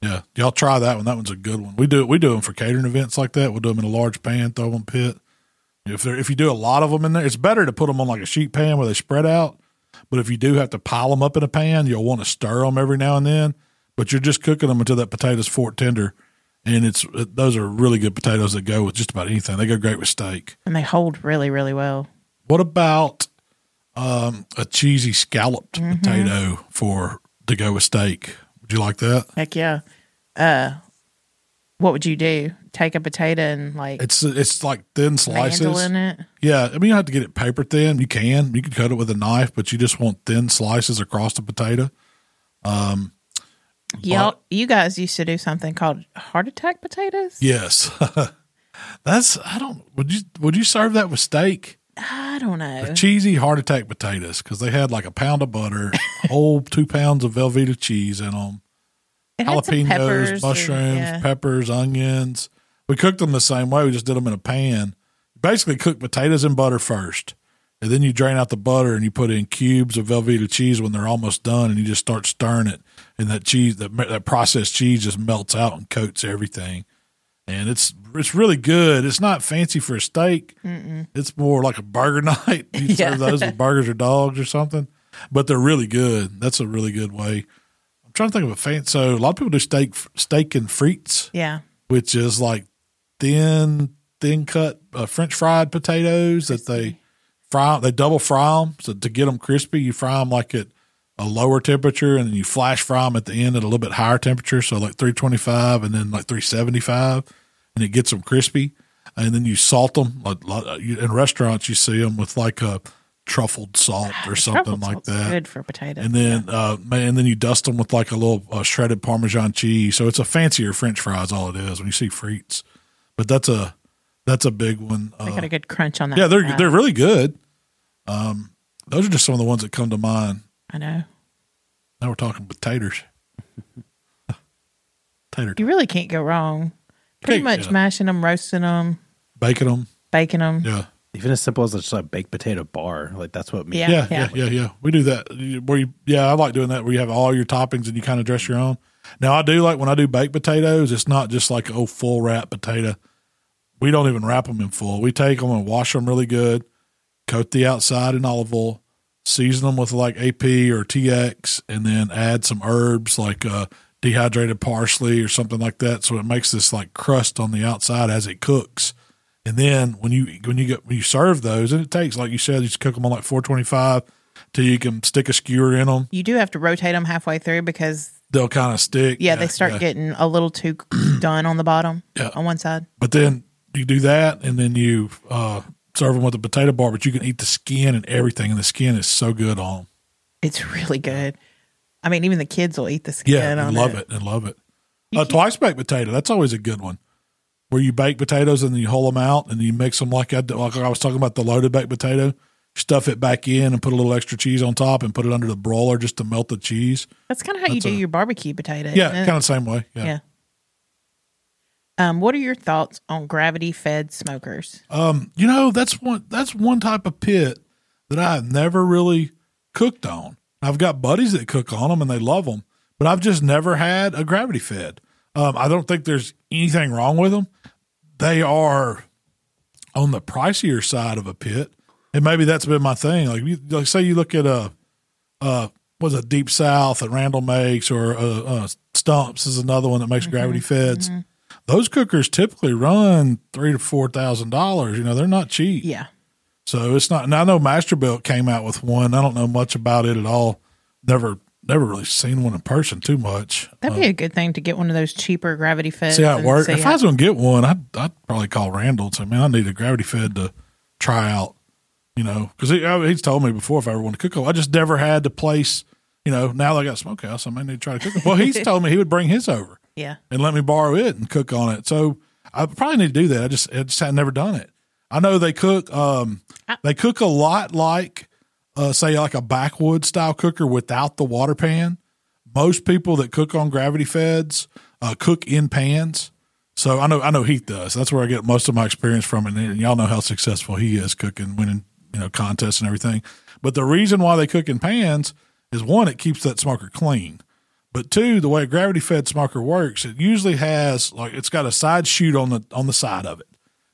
Yeah, y'all try that one. That one's a good one. We do we do them for catering events like that. We'll do them in a large pan, throw them in pit. If there, if you do a lot of them in there, it's better to put them on like a sheet pan where they spread out. But if you do have to pile them up in a pan, you'll want to stir them every now and then. But you're just cooking them until that potato's fork tender, and it's those are really good potatoes that go with just about anything. They go great with steak. And they hold really, really well. What about um, a cheesy scalloped Mm-hmm. potato for to go with steak? Would you like that? Heck yeah. Uh, what would you do? Take a potato and like It's it's like thin slices. in it? Yeah, I mean you don't have to get it paper thin. You can you can cut it with a knife, but you just want thin slices across the potato. Y'all, you guys used to do something called heart attack potatoes. Yes, that's I don't. Would you would you serve that with steak? I don't know. Cheesy heart attack potatoes because they had like a pound of butter, whole two pounds of Velveeta cheese in them, It jalapenos, peppers and- mushrooms, yeah. peppers, onions. We cooked them the same way. We just did them in a pan. Basically, cook potatoes in butter first, and then you drain out the butter and you put in cubes of Velveeta cheese when they're almost done, and you just start stirring it, and that cheese, that that processed cheese, just melts out and coats everything, and it's it's really good. It's not fancy for a steak. It's more like a burger night. You Yeah. serve those with burgers or dogs or something, but they're really good. That's a really good way. I'm trying to think of a fancy. So a lot of people do steak steak and frites Yeah. which is like thin, thin cut uh, French fried potatoes that they fry. They double fry them so to get them crispy. You fry them like at a lower temperature, and then you flash fry them at the end at a little bit higher temperature, so like three twenty five, and then like three seventy five, and it gets them crispy. And then you salt them. In restaurants, you see them with like a truffled salt or something like that Good for potatoes. and then uh, and then you dust them with like a little uh, shredded Parmesan cheese. So it's a fancier French fries. All it is when you see frites, but that's a that's a big one. they Uh, got a good crunch on that. yeah, they're fat. they're really good. Um, Those are just some of the ones that come to mind. I know. Now we're talking potatoes. Tater You really can't go wrong. Pretty Can't- much yeah. mashing them, roasting them, baking them. baking them. Yeah. Even as simple as just a baked potato bar, like that's what me. Yeah. Yeah, yeah, yeah, yeah. We do that. Where you, yeah, I like doing that. Where you have all your toppings and you kind of dress your own. Now I do like when I do baked potatoes. It's not just like oh full wrap potato. We don't even wrap them in full. We take them and wash them really good, coat the outside in olive oil, season them with like AP or TX, and then add some herbs like uh, dehydrated parsley or something like that. So it makes this like crust on the outside as it cooks. And then when you when you get when you serve those, and it takes like you said, you just cook them on like four twenty five till you can stick a skewer in them. You do have to rotate them halfway through because They'll kind of stick. yeah, they start yeah. getting a little too done on the bottom Yeah. on one side. But then you do that, and then you uh, serve them with a potato bar. But you can eat the skin and everything, and the skin is so good on them. It's really good. I mean, even the kids will eat the skin. Yeah, on love it. and love it. A twice baked potato. That's always a good one. Where you bake potatoes and then you hull them out and you mix them like I like I was talking about the loaded baked potato. Stuff it back in and put a little extra cheese on top and put it under the broiler just to melt the cheese. That's kind of how you That's do a- your barbecue potato. Yeah, kind of the same way. Yeah. Yeah. Um, what are your thoughts on gravity fed smokers? Um, you know, that's one that's one type of pit that I've never really cooked on. I've got buddies that cook on them and they love them, but I've just never had a gravity fed. Um, I don't think there's anything wrong with them. They are on the pricier side of a pit, and maybe that's been my thing. Like, you, like say you look at a, uh, was a Deep South that Randall makes, or uh, uh, Stumps is another one that makes gravity feds. Those cookers typically run three to four thousand dollars. You know, they're not cheap. Yeah. So it's not. And I know Masterbuilt came out with one. I don't know much about it at all. Never, never really seen one in person too much. That'd be uh, a good thing to get one of those cheaper gravity fed. See how it works. If I was going to get one, I'd, I'd probably call Randall and say, "Man, I need a gravity fed to try out." You know, because he, I- he's told me before if I ever want to cook, I just never had the place. You know, now that I got a smokehouse. I may need to try to cook. Well, he's told me he would bring his over yeah. and let me borrow it and cook on it. So I probably need to do that. I just I just had never done it. I know they cook um they cook a lot like uh say like a backwood style cooker without the water pan. Most people that cook on gravity feds uh, cook in pans. So I know I know Heath does. That's where I get most of my experience from, and, and y'all know how successful he is cooking, winning you know contests and everything. But the reason why they cook in pans is one, it keeps that smoker clean. But two, the way a gravity fed smoker works, it usually has like it's got a side chute on the on the side of it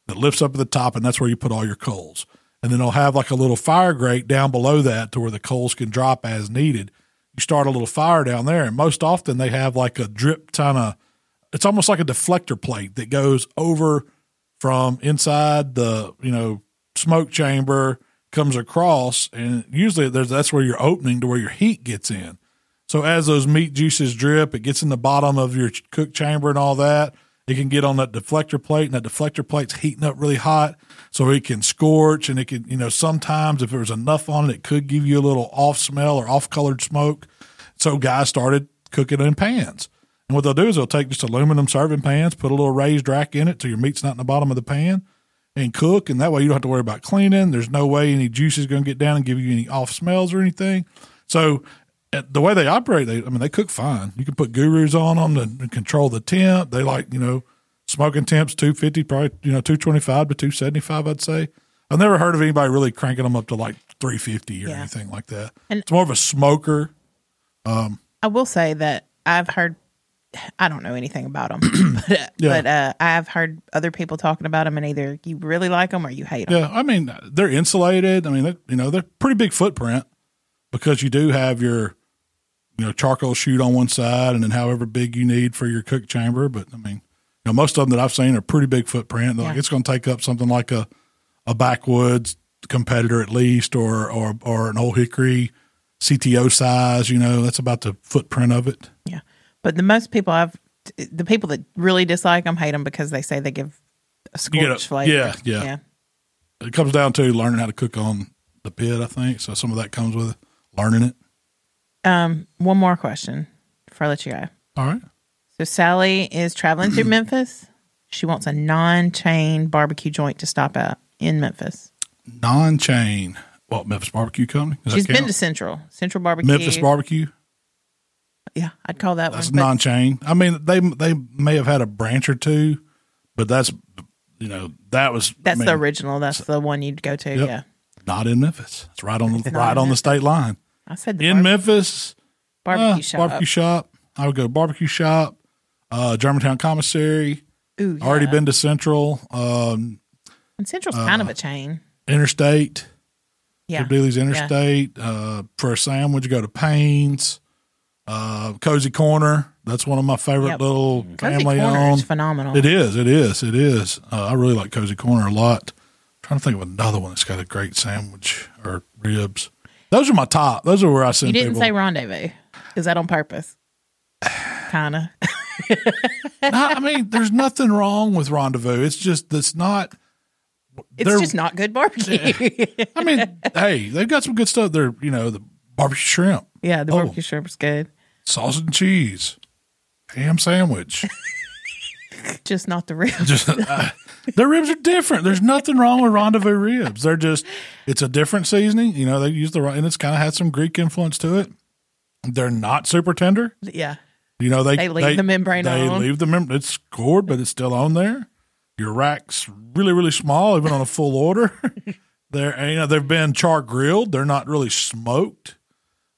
that lifts up at the top, and that's where you put all your coals. And then it'll have like a little fire grate down below that to where the coals can drop as needed. You start a little fire down there, and most often they have like a drip kind of. It's almost like a deflector plate that goes over from inside the you know smoke chamber comes across, and usually there's that's where your opening to where your heat gets in. So as those meat juices drip, it gets in the bottom of your cook chamber and all that. It can get on that deflector plate, and that deflector plate's heating up really hot, so it can scorch. And it can, you know, sometimes if there's enough on it, it could give you a little off smell or off colored smoke. So guys started cooking in pans. And what they'll do is they'll take just aluminum serving pans, put a little raised rack in it so your meat's not in the bottom of the pan, and cook. And that way you don't have to worry about cleaning. There's no way any juice is going to get down and give you any off smells or anything. So the way they operate, they I mean they cook fine. You can put gurus on them to, control the temp. They like you know smoking temps two fifty, probably you know two twenty five to two seventy five. I'd say. I've never heard of anybody really cranking them up to like three fifty or Yeah. anything like that. And- it's more of a smoker. I will say that I've heard. I don't know anything about them, but, Yeah. but uh, I've heard other people talking about them, and either you really like them or you hate them. Yeah, I mean they're insulated. I mean, you know, they're pretty big footprint because you do have your, you know, charcoal chute on one side, and then however big you need for your cook chamber. But I mean, you know, most of them that I've seen are pretty big footprint. Like Yeah. it's going to take up something like a a backwoods competitor at least, or or or an old hickory CTO size. You know, that's about the footprint of it. Yeah, but the most people I've, the people that really dislike them hate them because they say they give a You get a- scorch flavor. yeah, yeah. It comes down to learning how to cook on the pit. I think so. Some of that comes with learning it. Um, one more question before I let you go. All right. So Sally is traveling through Memphis. She wants a non-chain barbecue joint to stop at in Memphis. non-chain. What Memphis Barbecue Company? Does She's been to Central, Central Barbecue. Memphis Barbecue. Yeah, I'd call that That's one. but- non-chain. I mean, they they may have had a branch or two, but that's you know that was That's I mean, the original. That's the one you'd go to. Yep. Yeah, not in Memphis. It's right on the right on the state line I said the in Memphis. barbecue uh, shop. Barbecue shop. I would go to barbecue shop. Uh, Germantown Commissary. Ooh, Already been to Central. Um, And Central's kind uh, of a chain. Interstate. Yeah, Neely's Interstate. Uh, for a sandwich, go to Payne's. Uh, Cozy Corner. That's one of my favorite Yep. little Cozy family Corner owned. is phenomenal. It is. It is. It is. Uh, I really like Cozy Corner a lot. trying to think of another one that's got a great sandwich or ribs. Those are my top. Those are where I send You didn't people. say rendezvous. Is that on purpose? kind of. Not- I mean, there's nothing wrong with rendezvous. It's just that's not. It's just not good barbecue. I mean, hey, they've got some good stuff. They're you know the barbecue shrimp, yeah, the Oh. barbecue shrimp's good. sausage and cheese, ham sandwich. Just not the ribs. just uh, their ribs are different. There's nothing wrong with rendezvous ribs. They're just it's a different seasoning. You know, they use the right and it's kind of had some Greek influence to it. They're not super tender. yeah, You know, they They leave the membrane They on. leave the membrane. It's scored, but it's still on there. Your rack's really, really small, even on a full order. they're you know they've been char grilled. They're not really smoked.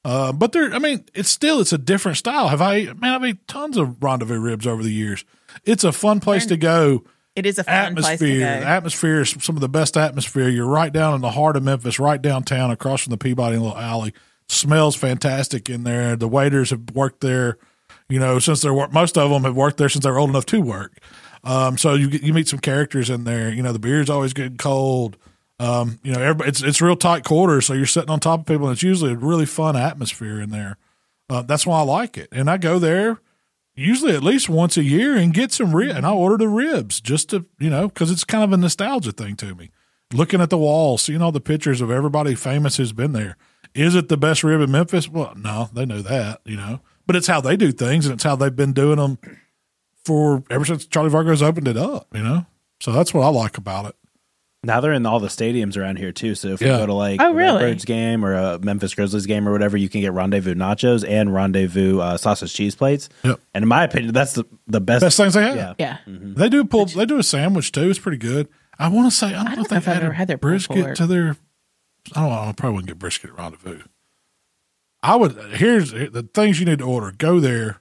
Uh, but they're, I mean, it's still, it's a different style. Have I, man, I've ate tons of rendezvous ribs over the years. It's a fun place to go it is a fun place to atmosphere. go. Atmosphere is some of the best atmosphere. You're right down in the heart of Memphis, right downtown, across from the Peabody little alley. Smells fantastic in there. The waiters have worked there, you know, since they're most of them have worked there since they were old enough to work. Um, so you you meet some characters in there. You know, the beer's always getting cold. Um, you know, everybody, it's it's real tight quarters, so you're sitting on top of people, and it's usually a really fun atmosphere in there. Uh, that's why I like it, and I go there usually at least once a year and get some rib. And I mm-hmm. order the ribs just to you know because it's kind of a nostalgia thing to me. Looking at the wall, seeing all the pictures of everybody famous who's been there. Is it the best rib in Memphis? Well, no, they know that, you know, but it's how they do things, and it's how they've been doing them for ever since Charlie Vergos opened it up, you know. So that's what I like about it. Now they're in all the stadiums around here too. So if Yeah. you go to like Oh, a really? Redbirds game or a Memphis Grizzlies game or whatever, you can get rendezvous nachos and rendezvous uh, sausage cheese plates. Yep. And in my opinion, that's the, the best. Best things they have. Yeah. yeah, They do pull. They do a sandwich too. It's pretty good. I want to say I don't, know don't if know they if I've had ever a had their pulled brisket pork. to their. I don't know. I probably wouldn't get brisket at rendezvous. I would. Here's the things you need to order. Go there.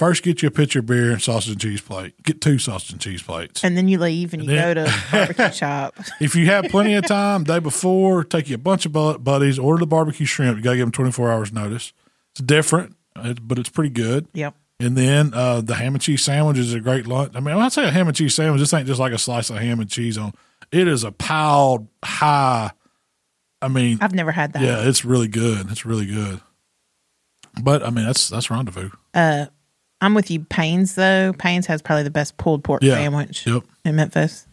First, get you a pitcher of beer and sausage and cheese plate. Get two sausage and cheese plates. and then you leave and you then- go to barbecue shop. If you have plenty of time, day before, take you a bunch of buddies, order the barbecue shrimp. You got to give them 24 hours notice. It's different, uh, but it's pretty good. Yep. And then uh, the ham and cheese sandwich is a great lunch. I mean, when I say a ham and cheese sandwich, this ain't just like a slice of ham and cheese on. It is a piled high. I mean, I've never had that. yeah, it's really good. It's really good. But I mean, that's that's rendezvous. I'm with you. Payne's though. Payne's has probably the best pulled pork Yeah. sandwich Yep. in Memphis.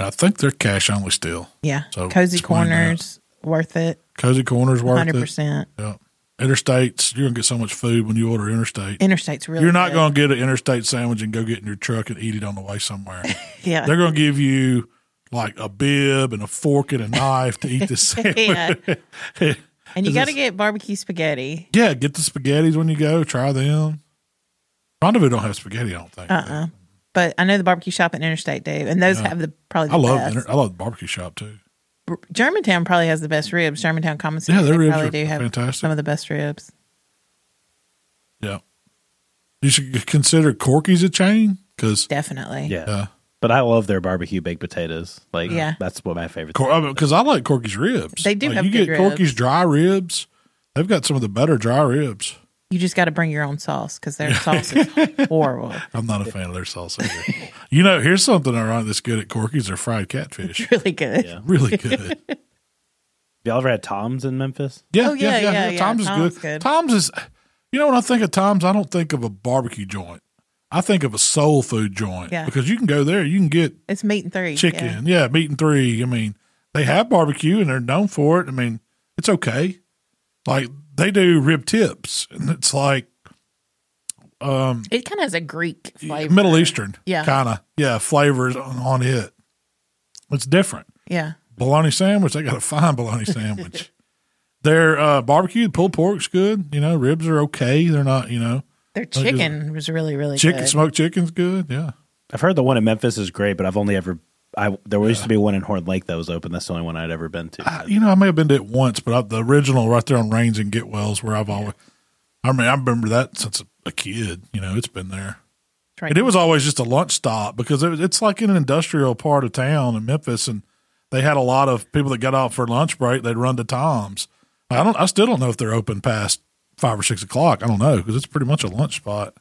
I think they're cash only still. Yeah, So cozy explain that. corners worth it. Cozy Corners worth Hundred it. percent. Yeah. Interstates, you're gonna get so much food when you order Interstate. Interstate's really. you're not good. gonna get an Interstate sandwich and go get in your truck and eat it on the way somewhere. Yeah. They're gonna give you like a bib and a fork and a knife to eat this sandwich. yeah. And you got to get barbecue spaghetti. Yeah, get the spaghettis when you go. Try them. Rendezvous don't have spaghetti. I don't think. Uh uh But I know the barbecue shop and Interstate do, and those Yeah. have the probably the I love best. inter- I love the barbecue shop too. Germantown probably has the best ribs. Germantown Commissary. Yeah, their they ribs probably are do have fantastic. some of the best ribs. Yeah, you should consider Corky's a chain because Definitely. yeah. yeah, But I love their barbecue baked potatoes. Like, Yeah. that's what my favorite. because I, like Corky's ribs. They do Like, have you good get Corky's dry ribs. They've got some of the better dry ribs. You just got to bring your own sauce because their sauce is horrible. I'm not a fan of their sauce either. you know, here's something I like that's good at Corky's. They're fried catfish. Really good. Yeah. really good. Y'all ever had Tom's in Memphis? Yeah, Oh, yeah, yeah, yeah. Tom's is good. good. Tom's is, you know, when I think of Tom's, I don't think of a barbecue joint. I think of a soul food joint Yeah. because you can go there, you can get It's meat and three. chicken, yeah, meat and three. I mean, they have barbecue and they're known for it. I mean, it's okay. Like they do rib tips, and it's like um, It kind of has a Greek flavor. Middle Eastern, Yeah. kind of, yeah, flavors on, on it. It's different. Yeah. bologna sandwich. They got a fine bologna sandwich. Their uh, barbecue pulled pork's good. You know, ribs are okay. They're not. You know, Their chicken was really, really chicken good. smoked chicken's good. Yeah. I've heard the one in Memphis is great, but I've only ever I there used to be one in Horn Lake that was open. That's the only one I'd ever been to. I, you know, I may have been to it once, but I, the original right there on Raines and Getwells, where I've always. I mean, I remember that since a, a kid. You know, it's been there. Right. And it was always just a lunch stop because it, it's like in an industrial part of town in Memphis, and they had a lot of people that got out for lunch break. They'd run to Tom's. I don't. I still don't know if they're open past five or six o'clock. I don't know because it's pretty much a lunch spot.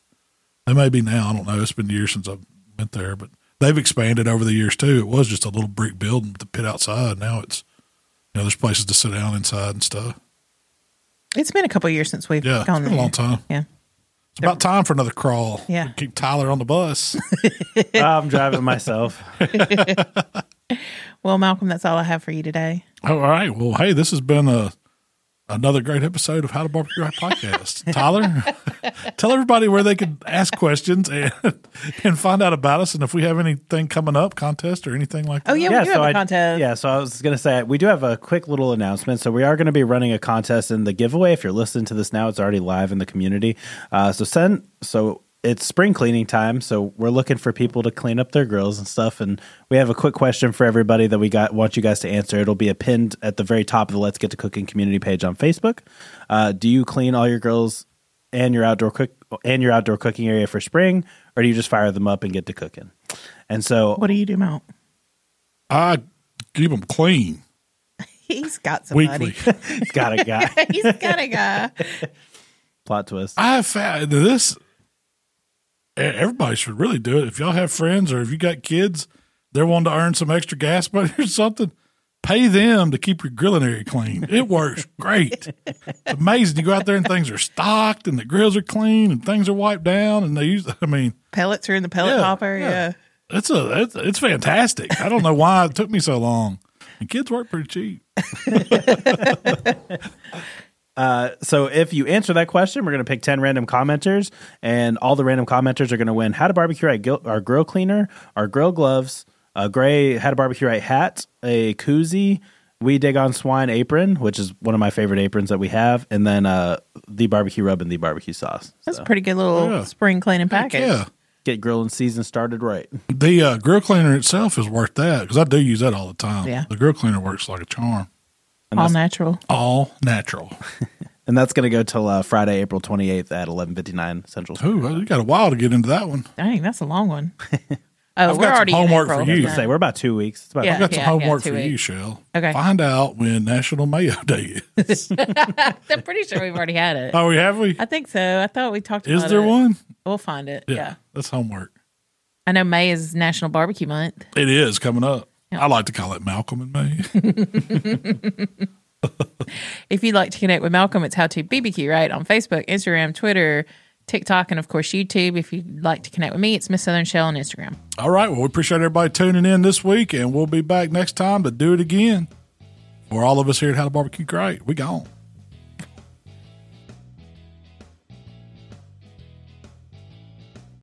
They may be now. I don't know. It's been years since I've went there, but they've expanded over the years too. It was just a little brick building with the pit outside. Now it's you know there's places to sit down inside and stuff. It's been a couple years since we've Yeah, it's gone been there. a long time. Yeah. It's about time for another crawl. Yeah. keep Tyler on the bus. I'm driving myself. Well, Malcom, that's all I have for you today. All right. Well, hey, this has been a another great episode of How to Barbecue Right podcast. Tyler, tell everybody where they can ask questions and and find out about us, and if we have anything coming up, contest or anything like that. Oh, yeah, we do have a I, contest. Yeah, so I was going to say we do have a quick little announcement. So we are going to be running a contest in the giveaway. If you're listening to this now, it's already live in the community. Uh, so send so it's spring cleaning time, so we're looking for people to clean up their grills and stuff. And we have a quick question for everybody that we got want you guys to answer. It'll be a pinned at the very top of the Let's Get to Cooking community page on Facebook. Uh, do you clean all your grills and your outdoor cook and your outdoor cooking area for spring, or do you just fire them up and get to cooking? And so What do you do, Mount? I keep them clean He's got somebody. weekly. it's got a guy. He's got a guy. Plot twist. I have found this. Everybody should really do it. If y'all have friends or if you got kids, they're wanting to earn some extra gas money or something. Pay them to keep your grilling area clean. It works great. It's amazing. You go out there and things are stocked and the grills are clean and things are wiped down and they use. I mean, Pellets are in the pellet Yeah, hopper. yeah. Yeah. it's a it's, it's fantastic. I don't know why it took me so long. And kids work pretty cheap. So if you answer that question, we're going to pick 10 random commenters, and all the random commenters are going to win How to Barbecue Right gil- our grill cleaner, our grill gloves, a gray How to Barbecue Right hat, a koozie, We Dig on Swine apron, which is one of my favorite aprons that we have, and then uh, the barbecue rub and the barbecue sauce. That's So a pretty good little Yeah. spring cleaning Heck package. yeah. get grilling season started right. The uh, grill cleaner itself is worth that because I do use that all the time. Yeah. The grill cleaner works like a charm. All natural. All natural. And that's going to go till uh, Friday, April 28th at 11:59 Central. Ooh, you got a while to get into that one. Dang, that's a long one. Oh, I've we're got some already in homework April. for you. Say we're about two weeks. It's about Yeah. I've got some homework two for you. Shell. Okay. Find out when National Mayo Day is. I'm pretty sure we've already had it. oh, we have we? I think so. I thought we talked Is about there it. one? We'll find it. Yeah. That's homework. I know May is National Barbecue Month. It is coming up. I like to call it Malcom and me. If you'd like to connect with Malcom, it's How to BBQ, right? On Facebook, Instagram, Twitter, TikTok, and of course YouTube. If you'd like to connect with me, it's Miss Southern Shell on Instagram. All right. Well, we appreciate everybody tuning in this week, and we'll be back next time to do it again. For all of us here at How to Barbecue Great, we gone.